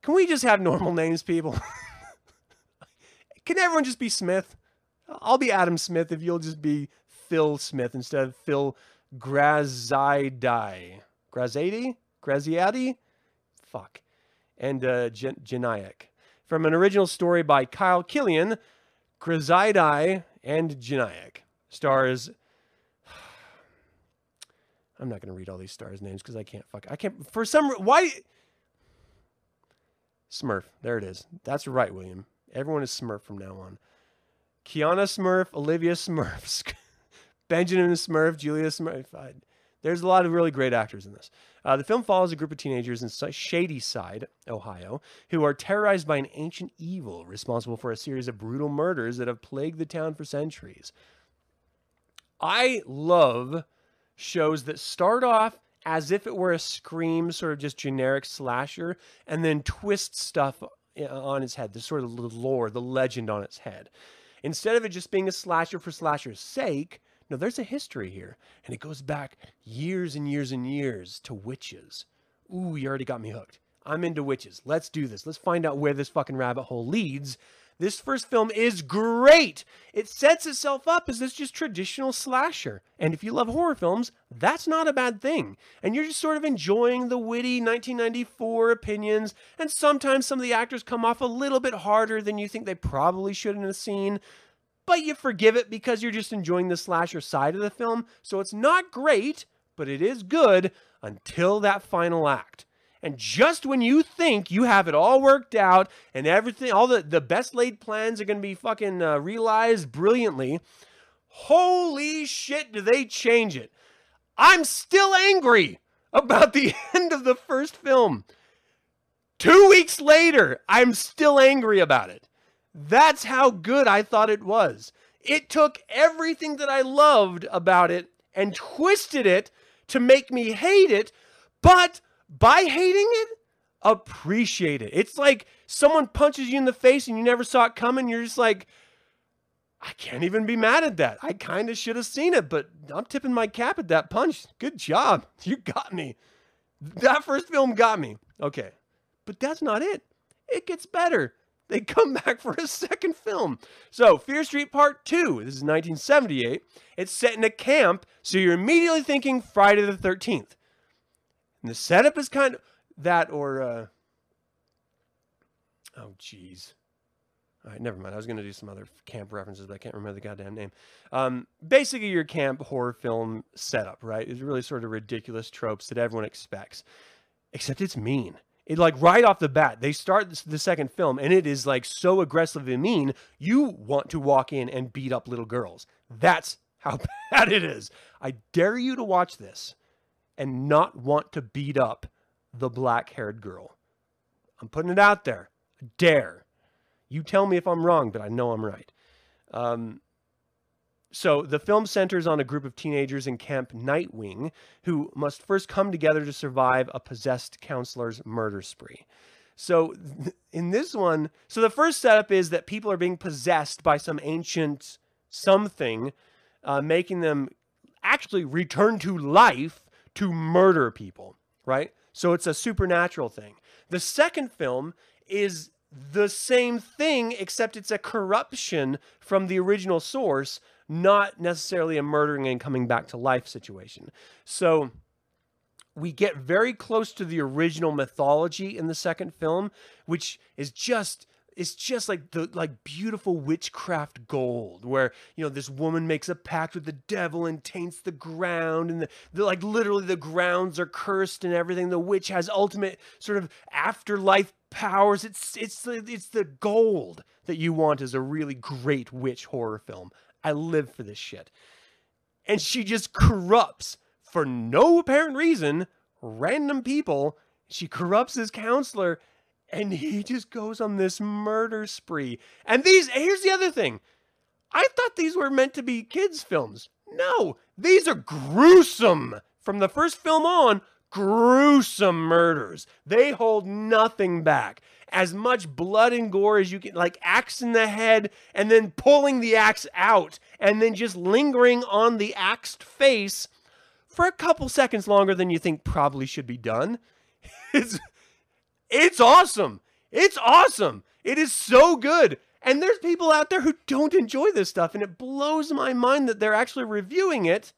Can we just have normal names, people? Can everyone just be Smith? I'll be Adam Smith if you'll just be Phil Smith instead of Phil Grazidai. Grazadi? Graziati? Fuck. and uh, Gen- Genaic. From an original story by Kyle Killian, Chrysidai and Genaic. Stars. I'm not going to read all these stars' names because I can't fuck. I can't. For some. Why. Smurf. There it is. That's right, William. Everyone is Smurf from now on. Kiana Smurf, Olivia Smurf, Benjamin Smurf, Julia Smurf. I, there's a lot of really great actors in this. Uh, the film follows a group of teenagers in Shadyside, Ohio, who are terrorized by an ancient evil responsible for a series of brutal murders that have plagued the town for centuries. I love shows that start off as if it were a Scream, sort of just generic slasher, and then twist stuff on its head, the sort of the lore, the legend on its head. Instead of it just being a slasher for slasher's sake, no, there's a history here, and it goes back years and years and years to witches. Ooh, you already got me hooked. I'm into witches. Let's do this. Let's find out where this fucking rabbit hole leads this first film is great. It sets itself up as this just traditional slasher. And if you love horror films, that's not a bad thing. And you're just sort of enjoying the witty 1994 opinions. And sometimes some of the actors come off a little bit harder than you think they probably should in a scene. But you forgive it because you're just enjoying the slasher side of the film. So it's not great, but it is good until that final act. And just when you think you have it all worked out and everything, all the, the best laid plans are going to be fucking uh, realized brilliantly, holy shit, do they change it? I'm still angry about the end of the first film. Two weeks later, I'm still angry about it. That's how good I thought it was. It took everything that I loved about it and twisted it to make me hate it, but by hating it, appreciate it. It's like someone punches you in the face and you never saw it coming. You're just like, I can't even be mad at that. I kind of should have seen it, but I'm tipping my cap at that punch. Good job. You got me. That first film got me. Okay. But that's not it. It gets better. They come back for a second film. So, Fear Street Part 2. This is 1978. It's set in a camp, so you're immediately thinking Friday the 13th. And the setup is kind of that or uh oh jeez. All right, never mind. I was going to do some other camp references, but I can't remember the goddamn name. Um, basically, your camp horror film setup, right? Is really sort of ridiculous tropes that everyone expects, except it's mean. It like right off the bat, they start the second film, and it is like so aggressively mean. You want to walk in and beat up little girls. That's how bad it is. I dare you to watch this and not want to beat up the black haired girl. I'm putting it out there. dare. You tell me if I'm wrong, but I know I'm right. Um, so the film centers on a group of teenagers in Camp Nightwing who must first come together to survive a possessed counselor's murder spree. So in this one, so the first setup is that people are being possessed by some ancient something, uh, making them actually return to life to murder people, right? So it's a supernatural thing. The second film is the same thing, except it's a corruption from the original source, not necessarily a murdering and coming back to life situation. So we get very close to the original mythology in the second film, which is just it's just like the like beautiful witchcraft gold where you know this woman makes a pact with the devil and taints the ground and the, the, like literally the grounds are cursed and everything. The witch has ultimate sort of afterlife powers. It's it's the, it's the gold that you want as a really great witch horror film. I live for this shit. And she just corrupts for no apparent reason random people. She corrupts his counselor and he just goes on this murder spree. And these, here's the other thing I thought these were meant to be kids' films. No, these are gruesome. From the first film on, gruesome murders. They hold nothing back. As much blood and gore as you can, like axe in the head, and then pulling the axe out, and then just lingering on the axed face for a couple seconds longer than you think probably should be done. It's it's awesome. It's awesome. It is so good. And there's people out there who don't enjoy this stuff, and it blows my mind that they're actually reviewing it,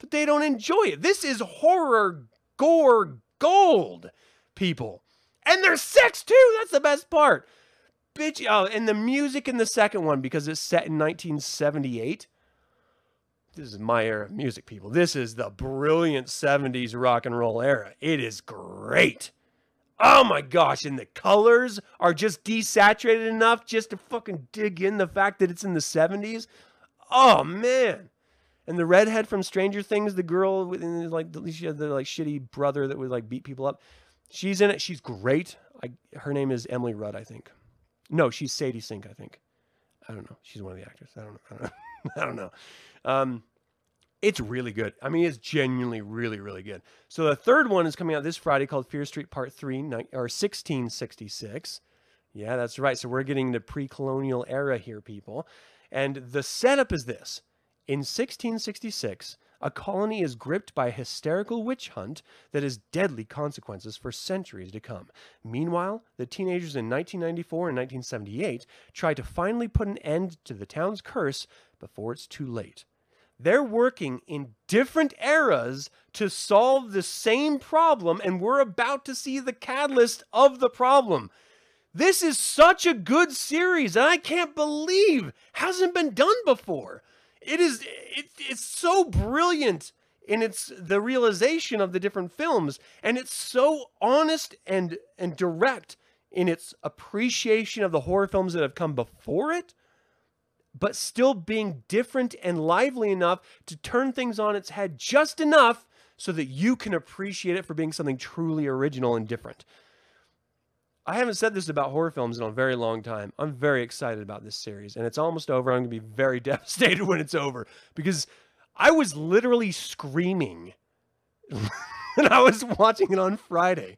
but they don't enjoy it. This is horror gore gold, people. And they're sex too. That's the best part. Bitch. Oh, and the music in the second one because it's set in 1978. This is my era of music, people. This is the brilliant 70s rock and roll era. It is great. Oh my gosh, and the colors are just desaturated enough just to fucking dig in the fact that it's in the 70s. Oh man. And the redhead from Stranger Things, the girl with like she had the like shitty brother that would like beat people up. She's in it. She's great. I, her name is Emily Rudd, I think. No, she's Sadie Sink, I think. I don't know. She's one of the actors. I don't know. I don't know. I don't know. Um, it's really good. I mean, it's genuinely really, really good. So the third one is coming out this Friday called Fear Street Part 3 or 1666. Yeah, that's right. So we're getting the pre-colonial era here, people. And the setup is this. In 1666, a colony is gripped by a hysterical witch hunt that has deadly consequences for centuries to come. Meanwhile, the teenagers in 1994 and 1978 try to finally put an end to the town's curse before it's too late. They're working in different eras to solve the same problem, and we're about to see the catalyst of the problem. This is such a good series, and I can't believe hasn't been done before. It is it, it's so brilliant in its the realization of the different films, and it's so honest and and direct in its appreciation of the horror films that have come before it but still being different and lively enough to turn things on its head just enough so that you can appreciate it for being something truly original and different. I haven't said this about horror films in a very long time. I'm very excited about this series, and it's almost over. I'm going to be very devastated when it's over because I was literally screaming when I was watching it on Friday.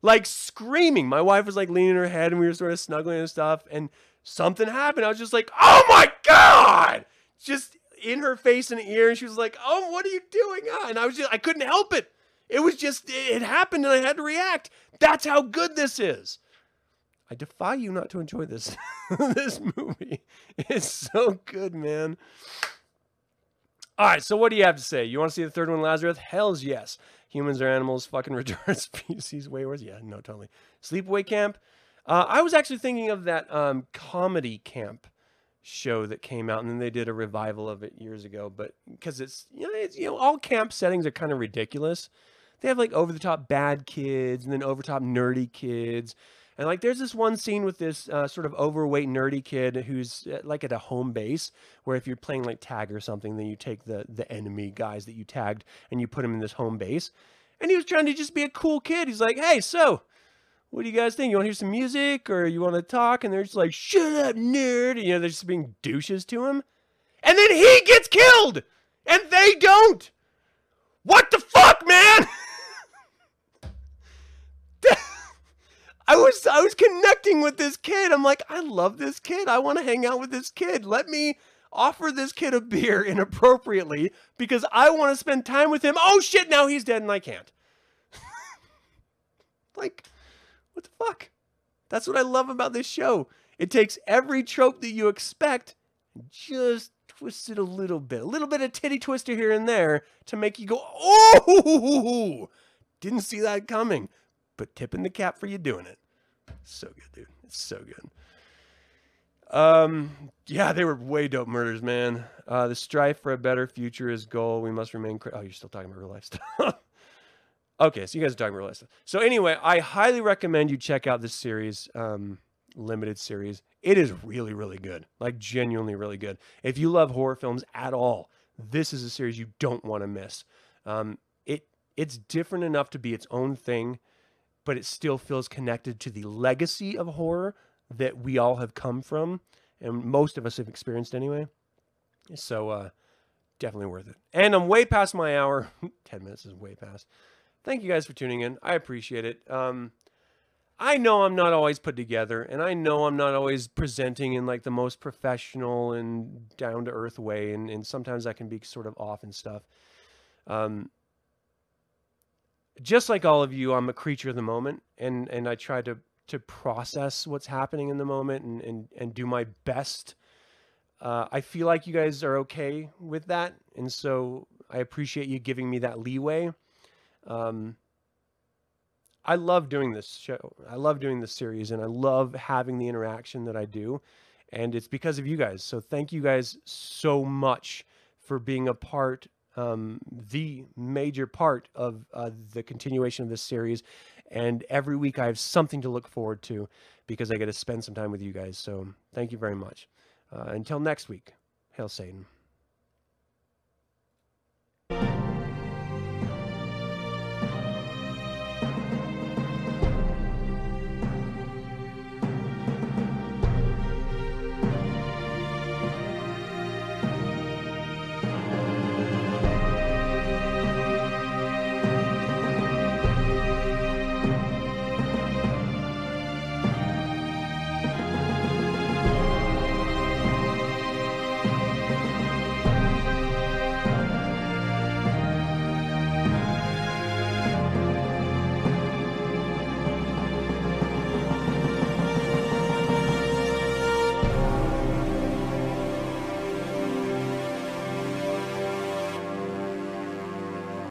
Like screaming. My wife was like leaning her head and we were sort of snuggling and stuff. And something happened. I was just like, oh my God! Just in her face and ear. And she was like, oh, what are you doing? Ah, and I was just, I couldn't help it. It was just, it happened and I had to react. That's how good this is. I defy you not to enjoy this this movie. It's so good, man. All right, so what do you have to say? You want to see the third one, Lazarus? Hell's yes. Humans are animals, fucking retarded species, way worse. Yeah, no, totally. Sleepaway Camp. Uh, I was actually thinking of that um, comedy camp show that came out, and then they did a revival of it years ago. But because it's you know it's you know all camp settings are kind of ridiculous. They have like over the top bad kids and then over top nerdy kids. And like, there's this one scene with this uh, sort of overweight nerdy kid who's uh, like at a home base, where if you're playing like tag or something, then you take the the enemy guys that you tagged and you put them in this home base. And he was trying to just be a cool kid. He's like, "Hey, so what do you guys think? You want to hear some music or you want to talk? And they're just like, shut up, nerd. You know, they're just being douches to him. And then he gets killed and they don't. What the fuck, man? I was I was connecting with this kid. I'm like, I love this kid. I want to hang out with this kid. Let me offer this kid a beer inappropriately because I want to spend time with him. Oh shit, now he's dead and I can't. like what the fuck? That's what I love about this show. It takes every trope that you expect and just twists it a little bit. A little bit of titty twister here and there to make you go, oh, didn't see that coming. But tipping the cap for you doing it. So good, dude. It's so good. Um, yeah, they were way dope murders, man. Uh, the strife for a better future is goal. We must remain. oh, you're still talking about real life stuff. Okay, so you guys are talking about stuff. So anyway, I highly recommend you check out this series, um, limited series. It is really, really good. Like genuinely really good. If you love horror films at all, this is a series you don't want to miss. Um, it it's different enough to be its own thing, but it still feels connected to the legacy of horror that we all have come from, and most of us have experienced anyway. So uh, definitely worth it. And I'm way past my hour. Ten minutes is way past thank you guys for tuning in. I appreciate it. Um, I know I'm not always put together, and I know I'm not always presenting in like the most professional and down to earth way, and, and sometimes I can be sort of off and stuff. Um, just like all of you, I'm a creature of the moment, and and I try to to process what's happening in the moment and and, and do my best. Uh, I feel like you guys are okay with that, and so I appreciate you giving me that leeway. Um, I love doing this show. I love doing this series, and I love having the interaction that I do. And it's because of you guys. So thank you guys so much for being a part, um, the major part of uh, the continuation of this series. And every week I have something to look forward to because I get to spend some time with you guys. So thank you very much. Uh, until next week, hail Satan.